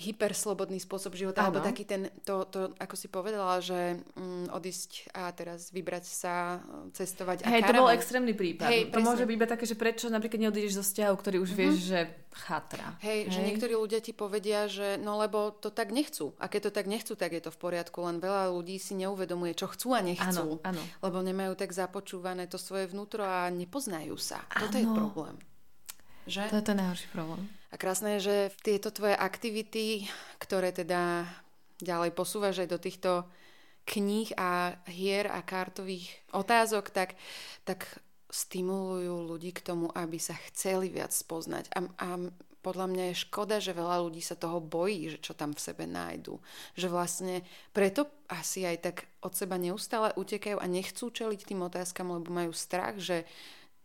hyperslobodný spôsob života, ano. alebo taký ten, to, to, ako si povedala, že mm, odísť a teraz vybrať sa, cestovať Hej, to bol extrémny prípad. Hej, to presne. môže byť iba také, že prečo napríklad neodídeš zo vzťahu, ktorý už mm-hmm. vieš, že chatra. Hej, Hej, že niektorí ľudia ti povedia, že no lebo to tak nechcú. A keď to tak nechcú, tak je to v poriadku. Len veľa ľudí si neuvedomuje, čo chcú a nechcú. Ano, ano. Lebo nemajú tak započúvané to svoje vnútro a nepoznajú sa. Ano. Toto je problém. Že? To je ten najhorší problém. A krásne je, že tieto tvoje aktivity, ktoré teda ďalej posúvaš aj do týchto kníh a hier a kartových otázok, tak, tak stimulujú ľudí k tomu, aby sa chceli viac spoznať. A, a podľa mňa je škoda, že veľa ľudí sa toho bojí, že čo tam v sebe nájdu. Že vlastne preto asi aj tak od seba neustále utekajú a nechcú čeliť tým otázkam, lebo majú strach, že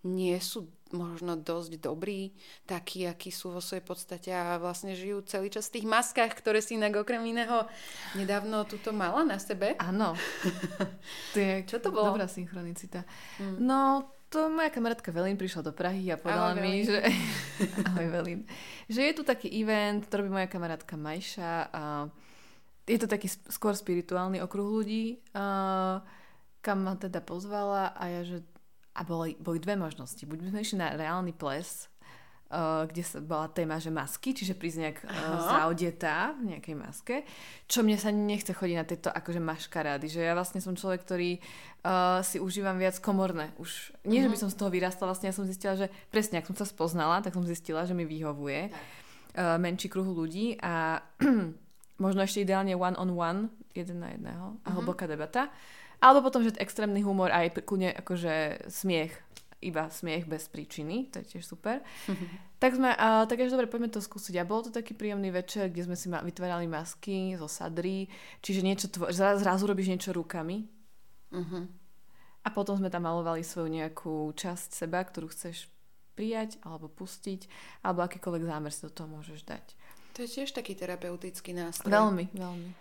nie sú možno dosť dobrí, takí, akí sú vo svojej podstate a vlastne žijú celý čas v tých maskách, ktoré si inak okrem iného nedávno túto mala na sebe. Áno. [laughs] to je Čo to bolo? Dobrá synchronicita. Mm. No, to moja kamarátka Velín prišla do Prahy a povedala Ahoj, mi, Velín. že... [laughs] Ahoj, Velín. Že je tu taký event, ktorý by moja kamarátka Majša a je to taký skôr spirituálny okruh ľudí, a kam ma teda pozvala a ja, že a boli, boli dve možnosti. Buď by sme išli na reálny ples, uh, kde sa bola téma, že masky, čiže prísť nejak uh, zaodetá v nejakej maske, čo mne sa nechce chodiť na tieto akože maškarády, že ja vlastne som človek, ktorý uh, si užívam viac komorné. Už nie, uh-huh. že by mhm. som z toho vyrastla, vlastne ja som zistila, že presne, ak som sa spoznala, tak som zistila, že mi vyhovuje uh, menší kruh ľudí a [clears throat] možno ešte ideálne one on one, jeden na jedného a uh-huh. hlboká debata. Alebo potom, že extrémny humor aj kľudne akože smiech, iba smiech bez príčiny, to je tiež super. [laughs] tak sme, uh, tak až dobre, poďme to skúsiť. A bol to taký príjemný večer, kde sme si ma, vytvárali masky zo sadry, čiže niečo tvo- zrazu robíš niečo rukami. Uh-huh. A potom sme tam malovali svoju nejakú časť seba, ktorú chceš prijať alebo pustiť, alebo akýkoľvek zámer si do toho môžeš dať. To je tiež taký terapeutický nástroj. Veľmi, veľmi.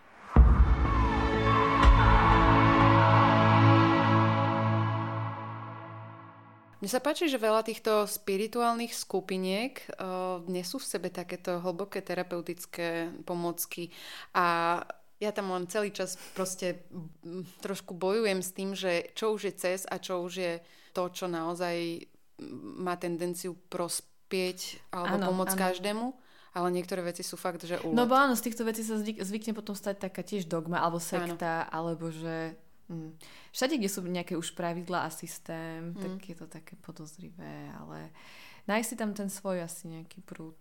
Mne sa páči, že veľa týchto spirituálnych skupiniek uh, nesú v sebe takéto hlboké terapeutické pomocky a ja tam len celý čas proste trošku bojujem s tým, že čo už je cez a čo už je to, čo naozaj má tendenciu prospieť alebo áno, pomôcť áno. každému. Ale niektoré veci sú fakt, že úlet. No bo áno, z týchto vecí sa zvyk, zvykne potom stať taká tiež dogma alebo sekta, áno. alebo že hm, všade, kde sú nejaké už pravidlá a systém, mm. tak je to také podozrivé, ale nájsť si tam ten svoj asi nejaký prúd,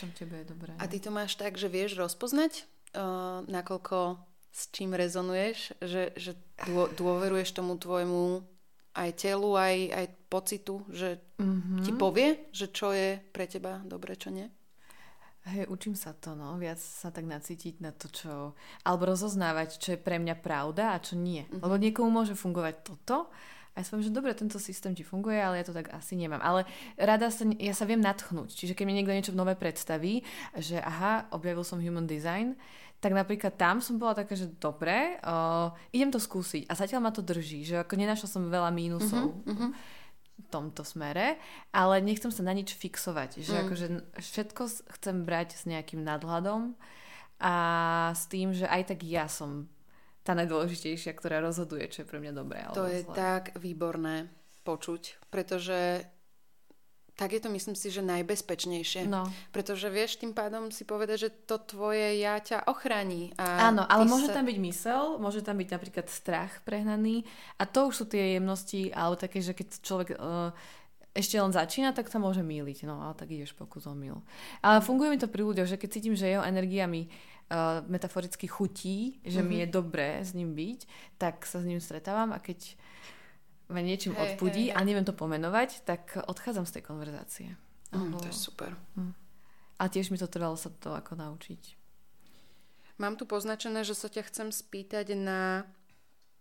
čom tebe je dobré. A ty to máš tak, že vieš rozpoznať, uh, nakoľko s čím rezonuješ, že, že dô, dôveruješ tomu tvojmu aj telu, aj, aj pocitu, že mm-hmm. ti povie, že čo je pre teba dobre, čo nie? Hej, učím sa to, no, viac sa tak nacítiť na to, čo... Alebo rozoznávať, čo je pre mňa pravda a čo nie. Mm-hmm. Lebo niekomu môže fungovať toto a ja som že dobre, tento systém ti funguje, ale ja to tak asi nemám. Ale rada sa, ja sa viem natchnúť. Čiže keď mi niekto niečo nové predstaví, že aha, objavil som human design, tak napríklad tam som bola taká, že dobre, uh, idem to skúsiť. A zatiaľ ma to drží, že ako nenašla som veľa mínusov. V tomto smere, ale nechcem sa na nič fixovať. Že mm. akože všetko chcem brať s nejakým nadhľadom a s tým, že aj tak ja som tá najdôležitejšia, ktorá rozhoduje, čo je pre mňa dobré. To je zle. tak výborné počuť, pretože tak je to myslím si, že najbezpečnejšie. No. Pretože vieš tým pádom si povedať, že to tvoje ja ťa ochrání. A Áno, ale môže sa... tam byť mysel, môže tam byť napríklad strach prehnaný a to už sú tie jemnosti, alebo také, že keď človek uh, ešte len začína, tak sa môže míliť. No ale tak ideš pokus o mil. Ale funguje mi to pri ľuďoch, že keď cítim, že jeho energia mi uh, metaforicky chutí, že mm-hmm. mi mhm. je dobré s ním byť, tak sa s ním stretávam a keď ma niečím hey, odpudí hey, hey. a neviem to pomenovať, tak odchádzam z tej konverzácie. Mm, to je super. Mm. A tiež mi to trvalo sa to ako naučiť. Mám tu poznačené, že sa ťa chcem spýtať na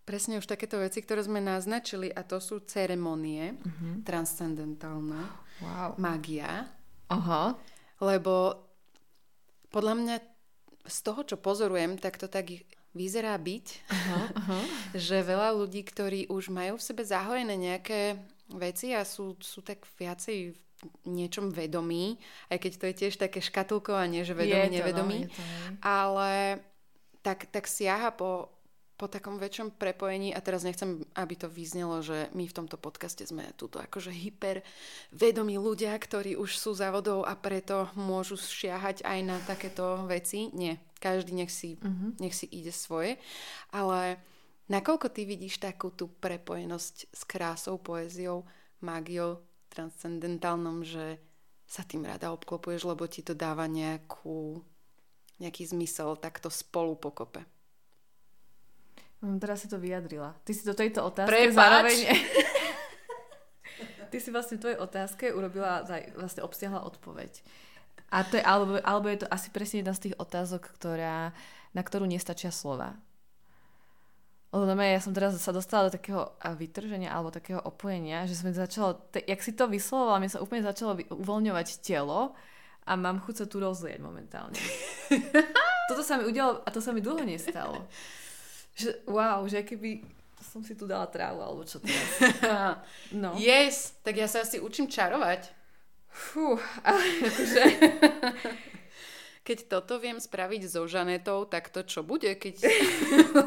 presne už takéto veci, ktoré sme naznačili a to sú ceremonie, mm-hmm. transcendentálna, wow. magia. Aha. Lebo podľa mňa z toho, čo pozorujem, tak to tak vyzerá byť, uh-huh, [laughs] uh-huh. že veľa ľudí, ktorí už majú v sebe zahojené nejaké veci a sú, sú tak viacej v niečom vedomí, aj keď to je tiež také škatulkovanie, že vedomí, je to, nevedomí, no, je to, ale tak, tak siaha po, po takom väčšom prepojení a teraz nechcem, aby to vyznelo, že my v tomto podcaste sme túto akože hyper vedomí ľudia, ktorí už sú závodov a preto môžu šiahať aj na takéto veci. Nie, každý nech si, uh-huh. nech si ide svoje, ale nakoľko ty vidíš takú tú prepojenosť s krásou, poéziou, mágiou, transcendentálnom, že sa tým rada obklopuješ, lebo ti to dáva nejakú, nejaký zmysel takto spolu pokope. No, teraz si to vyjadrila. Ty si do tejto otázky Prepač. zároveň... [laughs] Ty si vlastne v tvojej otázke urobila, vlastne obsiahla odpoveď. A to je, alebo, alebo je to asi presne jedna z tých otázok, ktorá, na ktorú nestačia slova. Lebo ja som teraz sa dostala do takého vytrženia alebo takého opojenia, že som začala, te, jak si to vyslovovala, mi sa úplne začalo uvoľňovať telo a mám chuť sa tu rozliať momentálne. [laughs] Toto sa mi udialo a to sa mi dlho nestalo. Že, wow, že keby som si tu dala trávu alebo čo teraz. [laughs] no. Yes, tak ja sa asi učím čarovať. Fú, ale akože... [laughs] Keď toto viem spraviť so Žanetou, tak to čo bude, keď...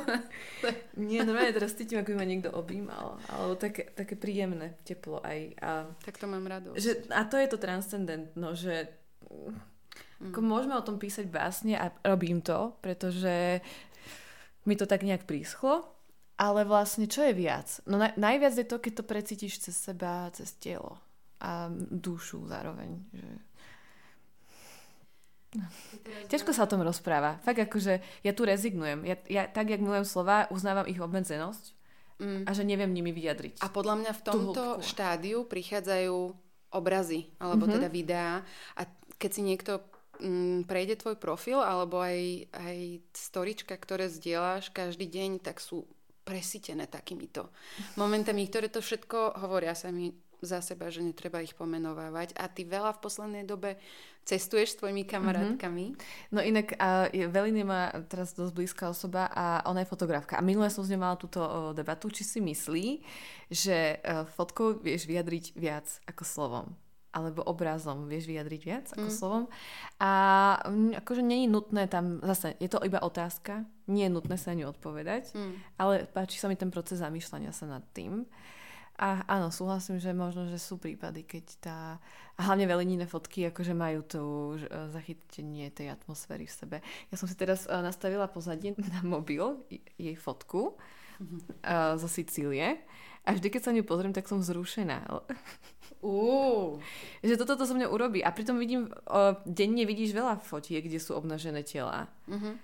[laughs] Nie, normálne teraz cítim, ako by ma niekto objímal. Alebo také, také príjemné teplo aj. A, tak to mám rado. Že, a to je to transcendentno, že mm. ako môžeme o tom písať básne a robím to, pretože mi to tak nejak príschlo. Ale vlastne čo je viac? No na, najviac je to, keď to precítiš cez seba, cez telo a dušu zároveň. Že... No. Ťažko sa o tom rozpráva. Fakt akože ja tu rezignujem. Ja, ja tak, jak milujem slova, uznávam ich obmedzenosť mm. a že neviem nimi vyjadriť. A podľa mňa v tomto štádiu prichádzajú obrazy, alebo mm-hmm. teda videá a keď si niekto mm, prejde tvoj profil alebo aj, aj storička, ktoré zdieľaš každý deň, tak sú presítené takýmito momentami, ktoré to všetko hovoria sa mi za seba, že netreba ich pomenovávať. A ty veľa v poslednej dobe cestuješ s tvojimi kamarátkami. Mm-hmm. No inak uh, Velin je ma teraz dosť blízka osoba a ona je fotografka. A minule som s ňou mala túto uh, debatu, či si myslí, že uh, fotkou vieš vyjadriť viac ako slovom. Alebo obrazom vieš vyjadriť viac ako Mm. slovom. A akože je nutné tam, zase je to iba otázka, nie je nutné sa ňu odpovedať, Mm. ale páči sa mi ten proces zamýšľania sa nad tým. A áno, súhlasím, že možno, že sú prípady, keď tá... A hlavne veľenine fotky akože majú to e, zachytenie tej atmosféry v sebe. Ja som si teraz e, nastavila pozadie na mobil, jej fotku uh, zo Sicílie. A vždy, keď sa na ňu pozriem, tak som vzrušená. Že toto to zo mňa urobí. A pritom vidím, uh, denne vidíš veľa fotiek, kde sú obnažené tela. Mhm.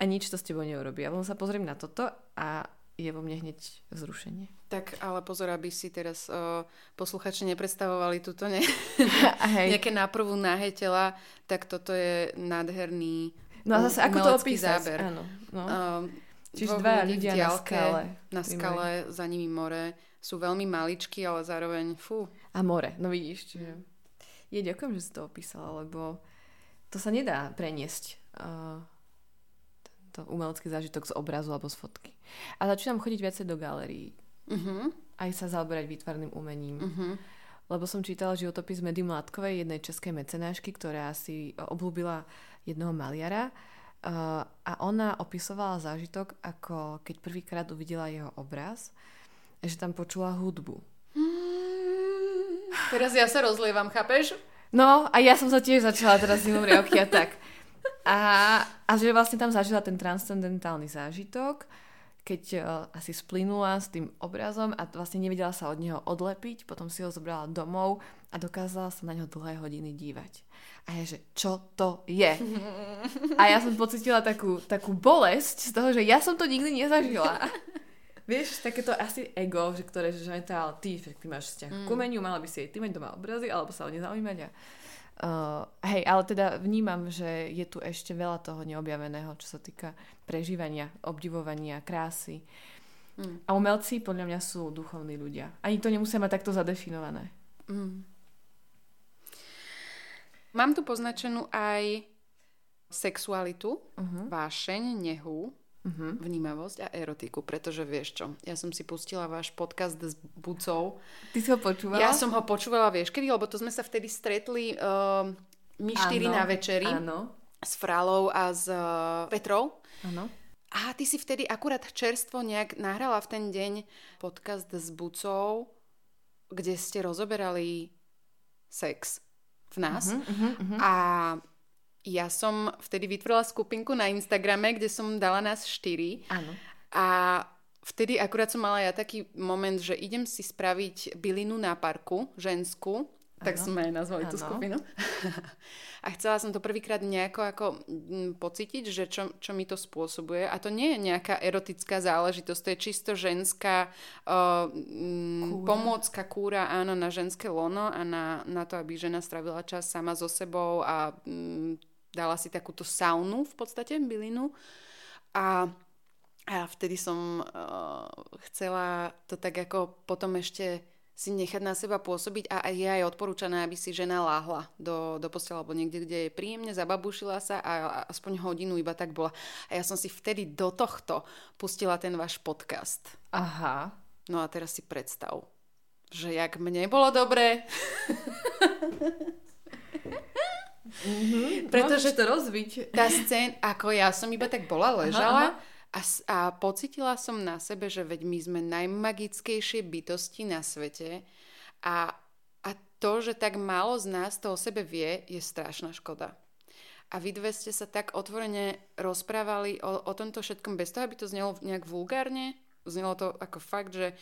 A nič to s tebou neurobí. A potom sa pozriem na toto a je vo mne hneď vzrušenie. Tak ale pozor, aby si teraz uh, posluchači nepredstavovali túto ne- [laughs] hej. nejaké náprvu nahé tela, tak toto je nádherný No a zase, ako to opísať? záber. Áno. No. Um, Čiže v ľudia na diaľke, skale. Na skale, za nimi more. Sú veľmi maličkí, ale zároveň, fú. A more, no vidíš. Čiže... Je, ďakujem, že si to opísala, lebo to sa nedá preniesť. Uh, tento umelecký zážitok z obrazu alebo z fotky. A začínam chodiť viacej do galérií. Uh-huh. Aj sa zaoberať výtvarným umením. Uh-huh. Lebo som čítala životopis Medy Mladkovej, jednej českej mecenášky, ktorá si obľúbila jedného maliara. Uh, a ona opisovala zážitok, ako keď prvýkrát uvidela jeho obraz, že tam počula hudbu. Teraz ja sa rozlievam, chápeš? No a ja som sa tiež začala teraz zimom riavky a tak. A, a že vlastne tam zažila ten transcendentálny zážitok, keď uh, asi splynula s tým obrazom a vlastne nevedela sa od neho odlepiť, potom si ho zobrala domov a dokázala sa na ňo dlhé hodiny dívať. A ja, že čo to je? A ja som pocitila takú, takú bolesť z toho, že ja som to nikdy nezažila. [laughs] Vieš, takéto asi ego, že ktoré, že tá, ale ty, že ty máš vzťah mm. k umeniu, mala by si aj ty mať doma obrazy, alebo sa o ne zaujímať. A, uh, hej, ale teda vnímam, že je tu ešte veľa toho neobjaveného, čo sa týka prežívania, obdivovania, krásy. Mm. A umelci podľa mňa sú duchovní ľudia. Ani to nemusia mať takto zadefinované. Mm. Mám tu poznačenú aj sexualitu, Uh-huh. vášeň, nehu, Uh-huh. vnímavosť a erotiku, pretože vieš čo, ja som si pustila váš podcast s Bucou. Ty si ho počúvala? Ja som ho počúvala, vieš kedy, lebo to sme sa vtedy stretli uh, my štyri na večeri Áno, s Fralou a s uh, Petrou. áno. A ty si vtedy akurát čerstvo nejak nahrala v ten deň podcast s Bucou, kde ste rozoberali sex v nás. Uh-huh, uh-huh, uh-huh. A ja som vtedy vytvorila skupinku na Instagrame, kde som dala nás štyri. Áno. A vtedy akurát som mala ja taký moment, že idem si spraviť bylinu na parku, ženskú, tak Áno. sme nazvali tú Áno. skupinu. [laughs] a chcela som to prvýkrát nejako ako mm, pocítiť, že čo, čo mi to spôsobuje. A to nie je nejaká erotická záležitosť, to je čisto ženská uh, Kúra. pomôcka kúra, áno, na ženské lono a na, na to, aby žena stravila čas sama so sebou a mm, dala si takúto saunu v podstate, bylinu. A a vtedy som uh, chcela to tak ako potom ešte si nechať na seba pôsobiť a aj je aj odporúčané, aby si žena láhla do, do postela alebo niekde, kde je príjemne, zababušila sa a, a aspoň hodinu iba tak bola. A ja som si vtedy do tohto pustila ten váš podcast. Aha. No a teraz si predstav, že jak mne bolo dobre, [laughs] Mm-hmm. Pretože- Môžeš to rozviť. tá scén, ako ja som iba tak bola, ležala aha. a, a pocitila som na sebe, že veď my sme najmagickejšie bytosti na svete a, a to, že tak málo z nás to o sebe vie, je strašná škoda. A vy dve ste sa tak otvorene rozprávali o, o tomto všetkom bez toho, aby to znelo nejak vulgárne. Znelo to ako fakt, že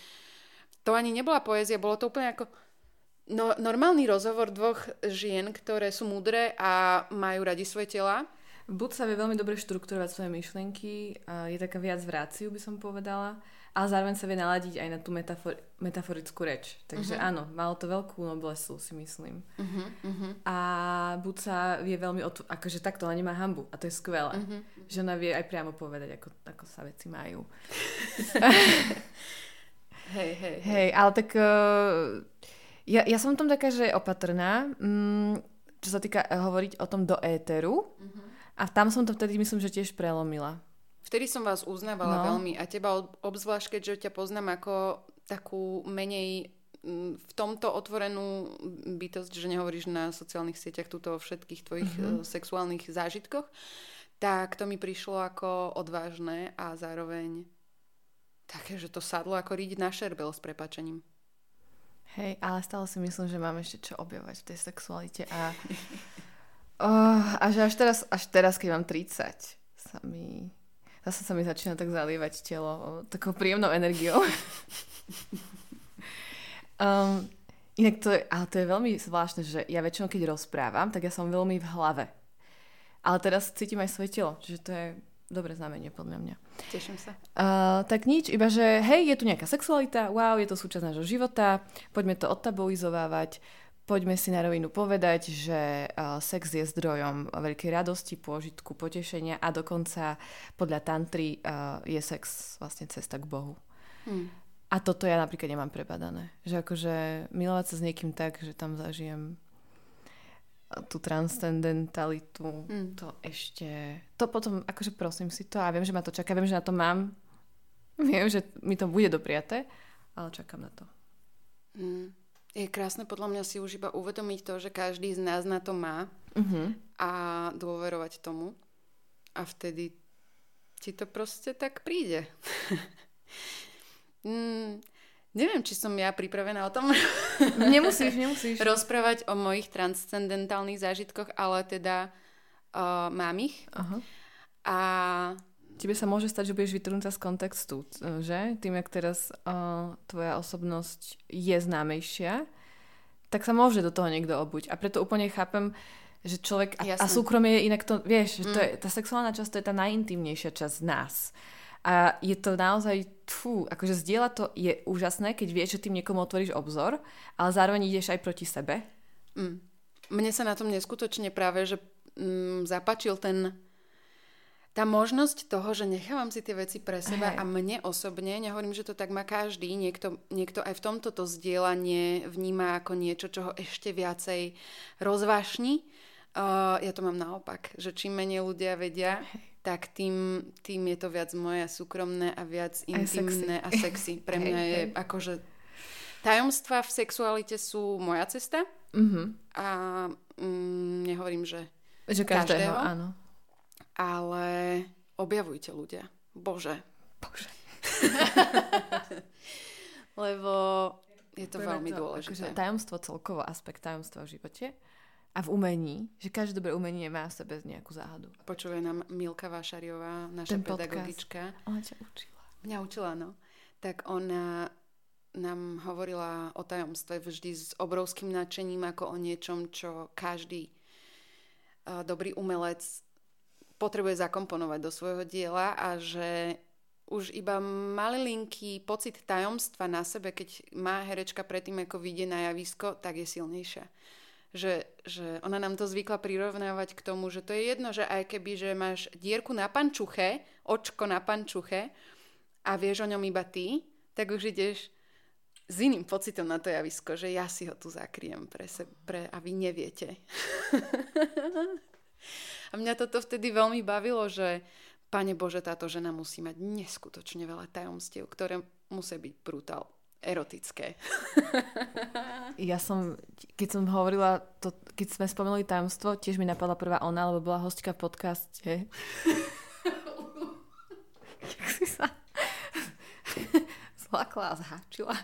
to ani nebola poézia, bolo to úplne ako no, normálny rozhovor dvoch žien, ktoré sú múdre a majú radi svoje tela. Buď sa vie veľmi dobre štrukturovať svoje myšlienky, je taká viac v ráciu, by som povedala, ale zároveň sa vie naladiť aj na tú metafor- metaforickú reč. Takže uh-huh. áno, malo to veľkú noblesu, si myslím. Uh-huh, uh-huh. A buď sa vie veľmi, otv- akože takto, ona nemá hambu a to je skvelé. Mhm. Že ona vie aj priamo povedať, ako, ako sa veci majú. [laughs] Hej, hej, hej. Hej, ale tak uh, ja, ja som tom taká, že opatrná, mm, čo sa týka uh, hovoriť o tom do éteru. Mhm. A tam som to vtedy, myslím, že tiež prelomila. Vtedy som vás uznávala No. veľmi a teba ob- obzvlášť, keďže ťa poznám ako takú menej v tomto otvorenú bytosť, že nehovoríš na sociálnych sieťach túto o všetkých tvojich mm-hmm. sexuálnych zážitkoch, tak to mi prišlo ako odvážne a zároveň také, že to sadlo ako riť na šerbel s prepačením. Hej, ale stále si myslím, že mám ešte čo objavovať v tej sexualite a, [laughs] oh, a že až teraz, až teraz, keď mám 30, sa mi, zase sa mi začína tak zalievať telo takou príjemnou energiou. [laughs] Um, inak to je, ale to je veľmi zvláštne, že ja väčšinou, keď rozprávam, tak ja som veľmi v hlave. Ale teraz cítim aj svoje telo, čiže to je dobré znamenie podľa mňa. Teším sa. Uh, tak nič, iba že hej, je tu nejaká sexualita, wow, je to súčasť nášho života, poďme to odtabuizovávať, poďme si na rovinu povedať, že uh, sex je zdrojom veľkej radosti, pôžitku, potešenia a dokonca podľa tantry uh, je sex vlastne cesta k Bohu. Hmm. A toto ja napríklad nemám prebadané. Že akože milovať sa s niekým tak, že tam zažijem tú transcendentalitu, mm. to ešte... To potom, akože prosím si to a viem, že ma to čaká, viem, že na to mám. [laughs] Viem, že mi to bude dopriaté, ale čakám na to. Mm. Je krásne podľa mňa si už iba uvedomiť to, že každý z nás na to má mm-hmm. a dôverovať tomu. A vtedy ti to proste tak príde. [laughs] Mm, neviem, či som ja pripravená o tom [laughs] nemusíš, nemusíš. rozprávať o mojich transcendentálnych zážitkoch, ale teda uh, mám ich. Uh-huh. A Tebe sa môže stať, že budeš vytrhnutá z kontextu, že? Tým, jak teraz uh, tvoja osobnosť je známejšia, tak sa môže do toho niekto obuť. A preto úplne chápem, že človek... A, a súkromie je inak to... Vieš, mm. to je, tá sexuálna časť to je tá najintimnejšia časť nás. A je to naozaj, fú, akože zdieľa to je úžasné, keď vieš, že tým niekomu otvoríš obzor, ale zároveň ideš aj proti sebe. Mm. Mne sa na tom neskutočne práve, že mm, zapačil ten tá možnosť toho, že nechávam si tie veci pre seba hey. a mne osobne, nehovorím, že to tak má každý, niekto, niekto aj v tomto to zdieľanie vníma ako niečo, čo ho ešte viacej rozvášni. Uh, ja to mám naopak, že čím menej ľudia vedia, hey tak tým, tým je to viac moje súkromné a viac intimné a sexy. Pre mňa je akože tajomstva v sexualite sú moja cesta mm-hmm. a mm, nehovorím, že, že každého, každého, áno. Ale objavujte ľudia. Bože. Bože. [laughs] Lebo je to veľmi to, dôležité. Akože tajomstvo celkovo, aspekt tajomstva v živote a v umení, že každé dobré umenie má v sebe nejakú záhadu. Počuje nám Milka Vášariová, naša Ten pedagogička. Ona ťa učila. Mňa učila, no. Tak ona nám hovorila o tajomstve vždy s obrovským nadšením ako o niečom, čo každý dobrý umelec potrebuje zakomponovať do svojho diela a že už iba malilinký pocit tajomstva na sebe, keď má herečka predtým, ako vyjde na javisko, tak je silnejšia že, že ona nám to zvykla prirovnávať k tomu, že to je jedno, že aj keby, že máš dierku na pančuche, očko na pančuche a vieš o ňom iba ty, tak už ideš s iným pocitom na to javisko, že ja si ho tu zakriem pre sebe pre, a vy neviete. [laughs] a mňa toto vtedy veľmi bavilo, že Pane Bože, táto žena musí mať neskutočne veľa tajomstiev, ktoré musia byť brutál erotické. [laughs] ja som, keď som hovorila, to, keď sme spomenuli tajomstvo, tiež mi napadla prvá ona, lebo bola hostka v podcaste. Jak si sa zlakla a zháčila.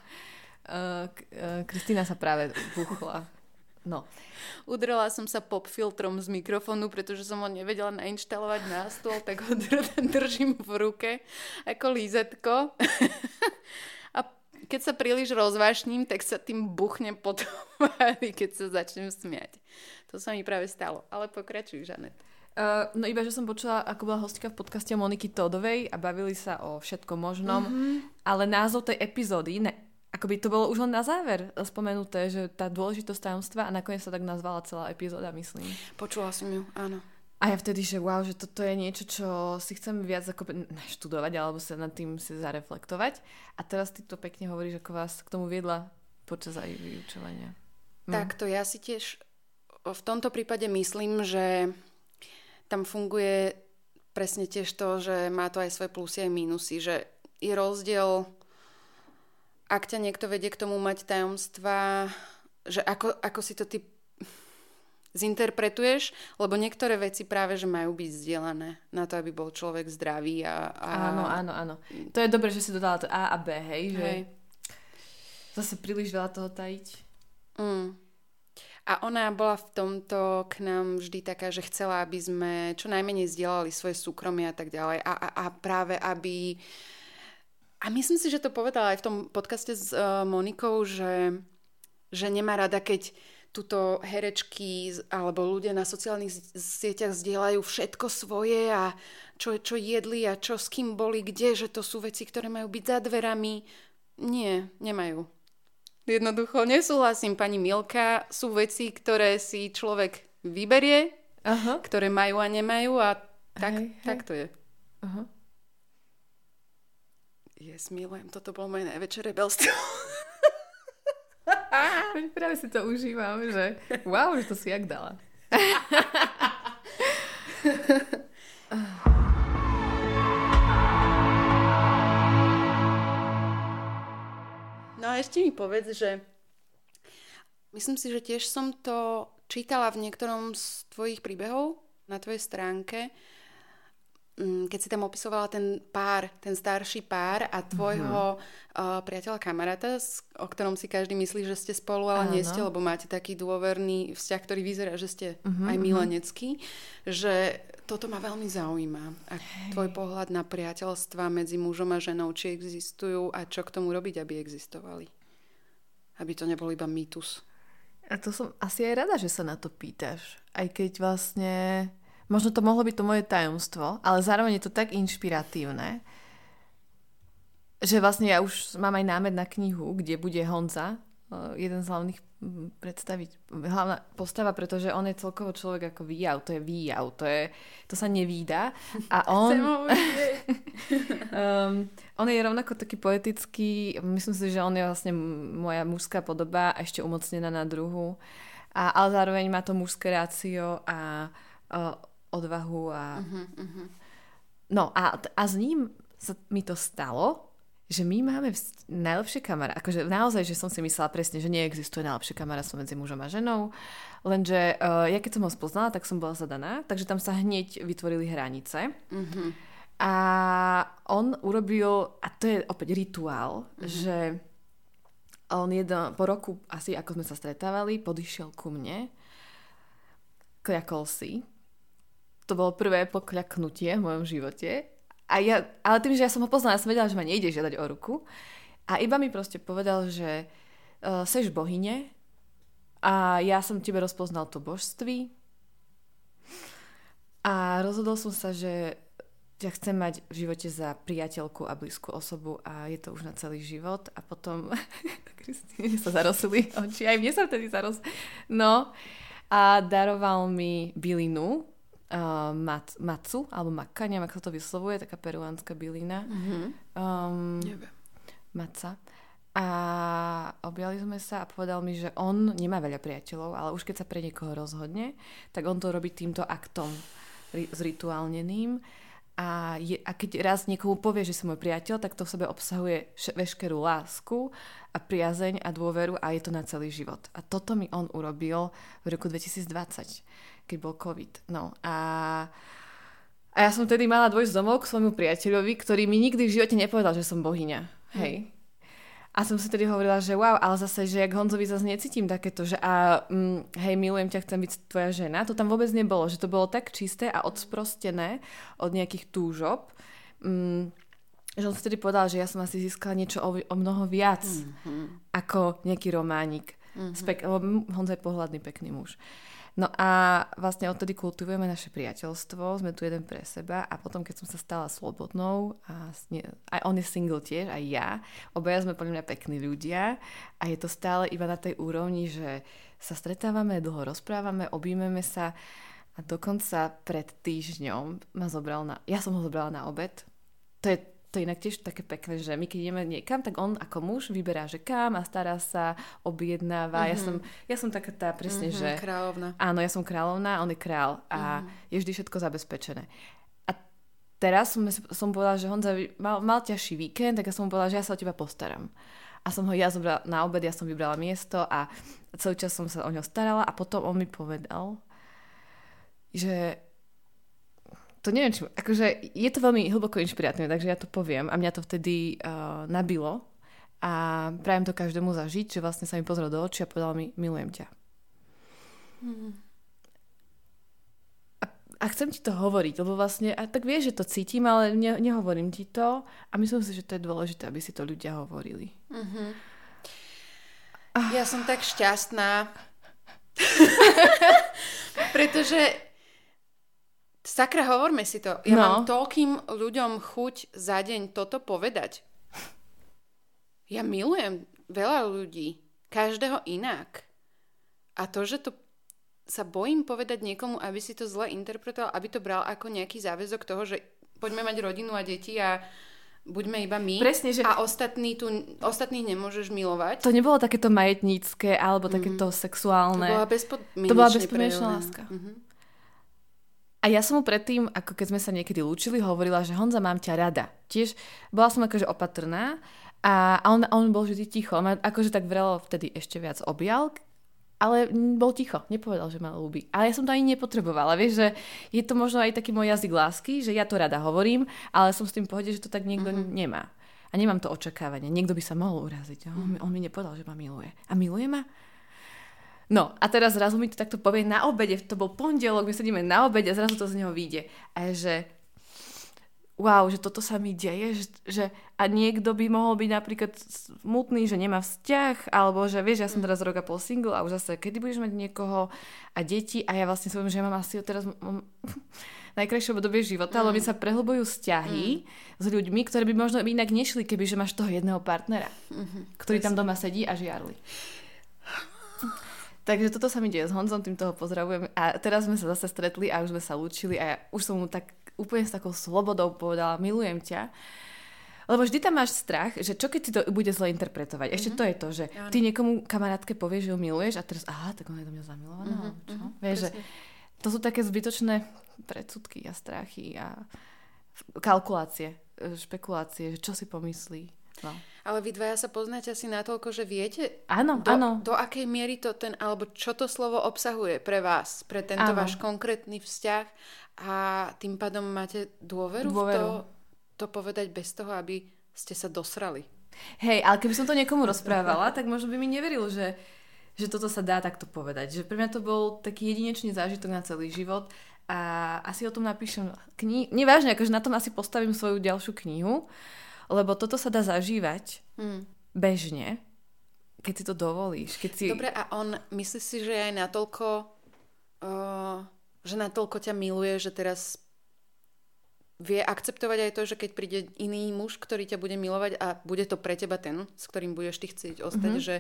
Uh, Kristýna sa práve buchla. No. Udrela som sa pop filtrom z mikrofónu, pretože som ho nevedela nainštalovať na stôl, tak ho držím v ruke ako lízetko [laughs] keď sa príliš rozvášním, tak sa tým buchne potom, keď sa začnem smiať. To sa mi práve stalo. Ale pokračuj, Žanet. Uh, no iba, že som počula, ako bola hostka v podcaste Moniky Todovej a bavili sa o všetkom možnom, mm-hmm. ale názov tej epizódy, ne, akoby to bolo už len na záver spomenuté, že tá dôležitosť tajomstva a nakoniec sa tak nazvala celá epizóda, myslím. Počula som ju, áno. A ja vtedy, že wow, že toto je niečo, čo si chcem viac ako študovať alebo sa nad tým si zareflektovať. A teraz ty to pekne hovoríš, ako vás k tomu viedla počas aj vyučovania. No. to ja si tiež v tomto prípade myslím, že tam funguje presne tiež to, že má to aj svoje plusy aj minusy, že je rozdiel ak ťa niekto vedie k tomu mať tajomstva, že ako, ako si to ty zinterpretuješ, lebo niektoré veci práve, že majú byť zdieľané na to, aby bol človek zdravý a... a... Áno, áno, áno. To je dobré, že si dodala to A a B, hej, že hej. zase príliš veľa toho tajiť. Mm. A ona bola v tomto k nám vždy taká, že chcela, aby sme čo najmenej zdieľali svoje súkromie a tak ďalej. A, a, a práve, aby... A myslím si, že to povedala aj v tom podcaste s uh, Monikou, že, že nemá rada, keď tuto herečky alebo ľudia na sociálnych sieťach zdieľajú všetko svoje a čo, čo jedli a čo s kým boli, kde, že to sú veci, ktoré majú byť za dverami. Nie, nemajú. Jednoducho nesúhlasím, pani Milka. Sú veci, ktoré si človek vyberie, Aha. ktoré majú a nemajú a tak, hej, hej. tak to je. Aha. Yes, milujem, toto bolo moje najväčšie rebelstvo. [laughs] Práve si to užívam, že wow, že to si jak dala. No a ešte mi povedz, že myslím si, že tiež som to čítala v niektorom z tvojich príbehov na tvojej stránke, keď si tam opisovala ten pár, ten starší pár a tvojho uh-huh. uh, priateľa kamaráta, o ktorom si každý myslí, že ste spolu, ale Áno. nie ste, lebo máte taký dôverný vzťah, ktorý vyzerá, že ste uh-huh, aj milenecký, že toto ma veľmi zaujíma. A Hej. tvoj pohľad na priateľstva medzi mužom a ženou, či existujú a čo k tomu robiť, aby existovali. Aby to nebol iba mýtus. A to som asi aj rada, že sa na to pýtaš. Aj keď vlastne Možno to mohlo byť to moje tajomstvo, ale zároveň je to tak inšpiratívne, že vlastne ja už mám aj námed na knihu, kde bude Honza, eh, jeden z hlavných predstaviť, hlavná postava, pretože on je celkovo človek ako výjav, to je výjav, to, je, to sa nevída. A [laughs] on um, [laughs] on je rovnako taký poetický, myslím si, že on je vlastne moja mužská podoba a ešte umocnená na druhu, a, ale zároveň má to mužské rácio a uh, odvahu a... Uh-huh, uh-huh. No a, a s ním sa mi to stalo, že my máme vz- najlepšie kamera. Akože naozaj, že som si myslela presne, že neexistuje najlepšie kamarátstvo medzi mužom a ženou. Lenže uh, ja keď som ho spoznala, tak som bola zadaná, takže tam sa hneď vytvorili hranice. Uh-huh. A on urobil, a to je opäť rituál, uh-huh. že on jedno, po roku asi, ako sme sa stretávali, podišiel ku mne, kľakol si to bolo prvé pokľaknutie v mojom živote. A ja, ale tým, že ja som ho poznala, som vedela, že ma nejde žiadať o ruku. A iba mi proste povedal, že uh, seš bohyne a ja som tebe rozpoznal to božství a rozhodol som sa, že ťa chcem mať v živote za priateľku a blízku osobu a je to už na celý život a potom [laughs] Kristýne sa zarosili oči, aj mne sa vtedy zaros... No a daroval mi bylinu, uh, mat, macu, alebo maka, neviem, ako sa to vyslovuje, taká peruánska bylina. Mm-hmm. Um, neviem. Maca. A objali sme sa a povedal mi, že on nemá veľa priateľov, ale už keď sa pre niekoho rozhodne, tak on to robí týmto aktom zrituálneným. A, je, a keď raz niekomu povie, že si môj priateľ, tak to v sebe obsahuje veškerú lásku a priazeň a dôveru a je to na celý život. A toto mi on urobil v roku 2020 keď bol COVID. No a, a ja som tedy mala dvojsť domov k svojmu priateľovi, ktorý mi nikdy v živote nepovedal, že som bohyňa. Hej. Hm. A som si tedy hovorila, že wow, ale zase, že jak Honzovi zase necítim takéto, že a mm, hej, milujem ťa, chcem byť tvoja žena. To tam vôbec nebolo, že to bolo tak čisté a odsprostené od nejakých túžob, mm, že on si tedy povedal, že ja som asi získala niečo o, o mnoho viac mm-hmm. ako nejaký románik. Mm-hmm. Spek- Honza je pohľadný, pekný muž. No a vlastne odtedy kultivujeme naše priateľstvo, sme tu jeden pre seba a potom, keď som sa stala slobodnou, a aj on je single tiež, aj ja, obaja sme podľa mňa pekní ľudia a je to stále iba na tej úrovni, že sa stretávame, dlho rozprávame, objímeme sa a dokonca pred týždňom ma zobral na, ja som ho zobrala na obed. To je to je inak tiež také pekné, že my keď ideme niekam, tak on ako muž vyberá, že kam a stará sa, objednáva. Mm-hmm. Ja, mhm. som, ja som taká tá presne, mm-hmm, že... Kráľovna. Áno, ja som kráľovná, on je král a mm-hmm. je vždy všetko zabezpečené. A teraz som, som povedala, že Honza mal, mal ťažší víkend, tak ja som mu povedala, že ja sa o teba postaram. a som ho ja zobrala na obed, ja som vybrala miesto a celý čas som sa o ňo starala a potom on mi povedal, že to neviem, či, akože je to veľmi hlboko inšpiratívne, takže ja to poviem a mňa to vtedy uh, nabilo a prajem to každému zažiť, že vlastne sa mi pozrel do očí a povedal mi, milujem ťa. Mm a chcem ti to hovoriť, lebo vlastne, a tak vieš, že to cítim, ale ne, nehovorím ti to a myslím si, že to je dôležité, aby si to ľudia hovorili. Mm-hmm. Ah. Ja som tak šťastná, [laughs] pretože sakra, hovorme si to. Ja no. mám toľkým ľuďom chuť za deň toto povedať. Ja milujem veľa ľudí, každého inak. A to, že to sa bojím povedať niekomu, aby si to zle interpretoval, aby to bral ako nejaký záväzok toho, že poďme mať rodinu a deti a buďme iba my Presne, že... a ostatní tu, ostatných nemôžeš milovať. To nebolo takéto majetnícke alebo mm-hmm. takéto sexuálne. To bola bezpodmienečná, to bola bezpodmienečná láska. Mm-hmm. A ja som mu predtým, ako keď sme sa niekedy lúčili, hovorila, že Honza, mám ťa rada. Tiež bola som akože opatrná a on, on bol vždy ticho. On ma akože tak vrelo vtedy ešte viac objal, ale bol ticho, nepovedal, že ma ľúbi. Ale ja som to ani nepotrebovala, vieš, že je to možno aj taký môj jazyk lásky, že ja to rada hovorím, ale som s tým pohode, že to tak niekto mm-hmm. nemá. A nemám to očakávanie. Niekto by sa mohol uraziť. On, mm-hmm. on mi nepovedal, že ma miluje. A miluje ma? No a teraz zrazu mi to takto povie na obede, to bol pondelok, my sedíme na obede a zrazu to z neho vyjde. A že wow, že toto sa mi deje, že, že a niekto by mohol byť napríklad smutný, že nemá vzťah, alebo že vieš, ja som mm. teraz rok a pol single a už zase, kedy budeš mať niekoho a deti a ja vlastne si poviem, že ja mám asi teraz mám, najkrajšie obdobie života, mm. lebo mi sa prehlbujú vzťahy mm. s ľuďmi, ktorí by možno inak nešli, keby že máš toho jedného partnera, mm-hmm. ktorý Presne. tam doma sedí a žiarli. Takže toto sa mi deje s Honzom, tým toho pozdravujem. A teraz sme sa zase stretli a už sme sa lúčili a ja už som mu tak úplne s takou slobodou povedala, milujem ťa. Lebo vždy tam máš strach, že čo keď ti to bude zle interpretovať. Ešte mm-hmm. to je to, že ty niekomu kamarátke povieš, že ho miluješ a teraz, aha, tak on je do mňa zamilovaná. Mm-hmm. Čo? Mm-hmm. Vieš, že to sú také zbytočné predsudky a strachy a kalkulácie, špekulácie, že čo si pomyslí. No. Ale vy dvaja sa poznáte asi natoľko, že viete, áno, do, áno. do akej miery to ten, alebo čo to slovo obsahuje pre vás, pre tento áno. váš konkrétny vzťah a tým pádom máte dôveru, dôveru. v to, to povedať bez toho, aby ste sa dosrali. Hej, ale keby som to niekomu rozprávala, tak možno by mi neveril, že, že toto sa dá takto povedať. Že pre mňa to bol taký jedinečný zážitok na celý život a asi o tom napíšem knihu. Nevážne, akože na tom asi postavím svoju ďalšiu knihu, lebo toto sa dá zažívať hmm. bežne, keď si to dovolíš. Keď si... Dobre, a on, myslí si, že je aj natoľko uh, že natoľko ťa miluje, že teraz vie akceptovať aj to, že keď príde iný muž, ktorý ťa bude milovať a bude to pre teba ten, s ktorým budeš ty chcieť ostať, mm-hmm. že,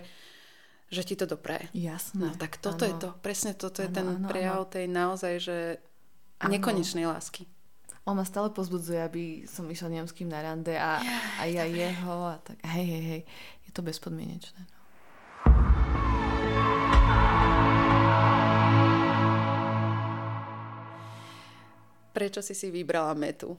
že ti to dopraje. Jasné. No tak toto ano. je to, presne toto ano, je ten ano, prejav ano. tej naozaj, že ano. nekonečnej lásky. On ma stále pozbudzuje, aby som išla nemským na rande a, a ja jeho a tak hej, hej, hej. Je to bezpodmienečné. No. Prečo si si vybrala metu?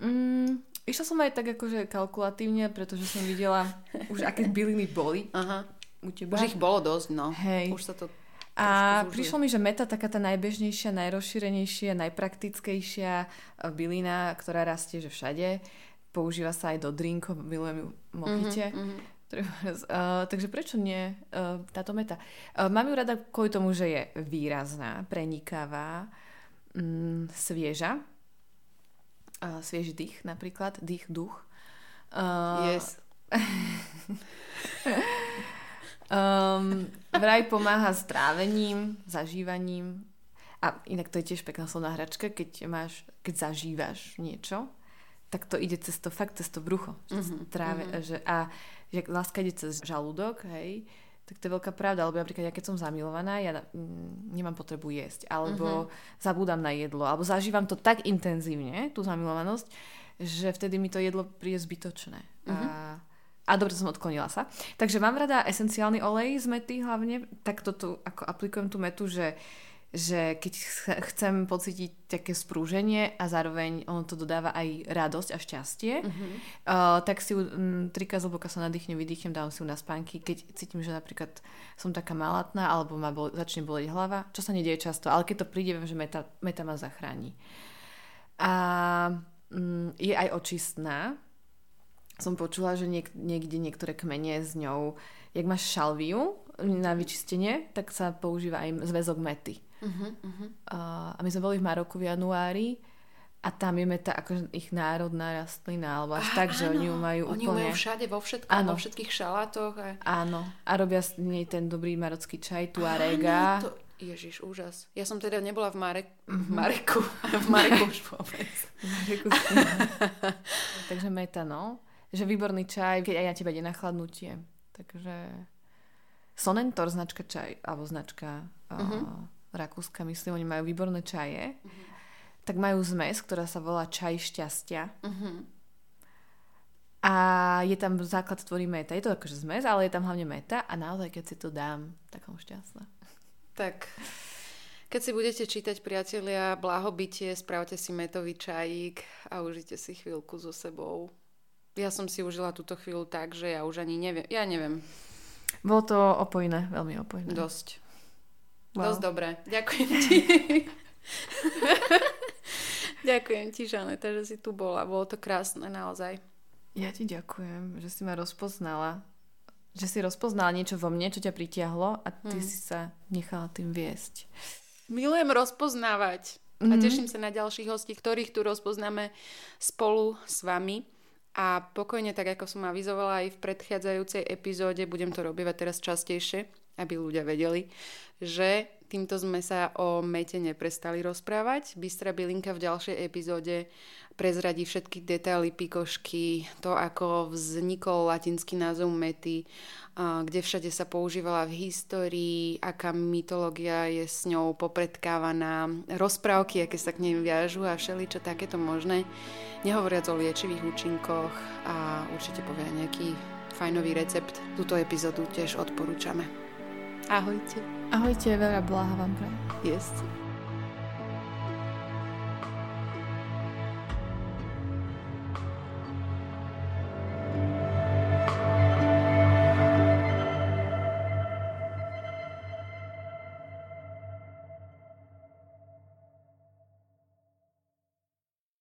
Mm, išla som aj tak akože kalkulatívne, pretože som videla už aké byliny boli Aha. u teba. Už ich bolo dosť, no. Hej. Už sa to a prišlo mi, že meta taká tá najbežnejšia, najrozšírenejšia, najpraktickejšia bylina, ktorá rastie že všade. Používa sa aj do drinkov, milujem ju mochite. Mm-hmm, uh, takže prečo nie uh, táto meta? Uh, mám ju rada kvôli tomu, že je výrazná, prenikavá, mm, svieža. Uh, svieži dých napríklad, dých, duch. Uh, yes. [laughs] um, vraj pomáha s trávením, zažívaním. A inak to je tiež pekná slovná hračka, keď máš, keď zažívaš niečo, tak to ide cez to, fakt cez to brucho. Mm-hmm, tráve, mm-hmm. Že, a že láska ide cez žalúdok, hej, tak to je veľká pravda, lebo napríklad ja keď som zamilovaná, ja mm, nemám potrebu jesť, alebo uh-huh. zabúdam na jedlo, alebo zažívam to tak intenzívne, tú zamilovanosť, že vtedy mi to jedlo príde zbytočné. Uh-huh. A, mhm. A dobre som odklonila sa. Takže mám rada esenciálny olej z mety hlavne, tak toto ako aplikujem tú metu, že že keď chcem pocítiť také sprúženie a zároveň ono to dodáva aj radosť a šťastie, uh-huh. uh, tak si um, trikrát zhlboka sa nadýchnem, vydýchnem, dávam si ju na spánky, keď cítim, že napríklad som taká malatná alebo ma bol, začne boleť hlava, čo sa nedieje často, ale keď to príde, viem, že meta, meta ma zachráni. A um, je aj očistná. Som počula, že niek- niekde niektoré kmene s ňou, jak máš šalviu na vyčistenie, tak sa používa aj zväzok mety. Uh-huh, uh-huh. A my sme boli v Maroku v januári a tam je meta ako ich národná rastlina, alebo až ah, tak, áno. že oni ju majú oni úplne... Oni majú všade, vo všetkom, áno. vo všetkých šalátoch. A... Áno. A robia s nej ten dobrý marocký čaj, tuarega. Áno, to... Ježiš, úžas. Ja som teda nebola v, Marek... mm-hmm. v Mareku. [laughs] v Mareku už vôbec. Mareku [laughs] Takže meta, no. Že výborný čaj, keď aj na teba ide na chladnutie. Takže Sonentor značka čaj, alebo značka... Uh-huh. Uh, Rakúska, myslím, oni majú výborné čaje, uh-huh. tak majú zmes, ktorá sa volá čaj šťastia. Uh-huh. A je tam základ tvorí meta. Je to akože zmes, ale je tam hlavne meta a naozaj, keď si to dám, tak som šťastná. Tak, keď si budete čítať, priatelia, blahobytie, spravte si metový čajík a užite si chvíľku so sebou. Ja som si užila túto chvíľu tak, že ja už ani neviem. Ja neviem. Bolo to opojné, veľmi opojné. Dosť. Wow. Dosť dobré. Ďakujem [laughs] ti. [laughs] ďakujem ti, Žaneta, že si tu bola. Bolo to krásne naozaj. Ja ti ďakujem, že si ma rozpoznala. Že si rozpoznala niečo vo mne, čo ťa pritiahlo a ty hmm. si sa nechala tým viesť. Milujem rozpoznávať. Mm-hmm. A mhm. teším sa na ďalších hostí, ktorých tu rozpoznáme spolu s vami. A pokojne, tak ako som avizovala aj v predchádzajúcej epizóde, budem to robiť teraz častejšie, aby ľudia vedeli, že týmto sme sa o mete neprestali rozprávať. Bystra Bylinka v ďalšej epizóde prezradí všetky detaily pikošky, to ako vznikol latinský názov mety, kde všade sa používala v histórii, aká mytológia je s ňou popredkávaná, rozprávky, aké sa k nej viažu a všeličo takéto možné. Nehovoriac o liečivých účinkoch a určite povie nejaký fajnový recept. Túto epizódu tiež odporúčame. Ahojte. Ahojte, veľa bláha vám prajem. Yes.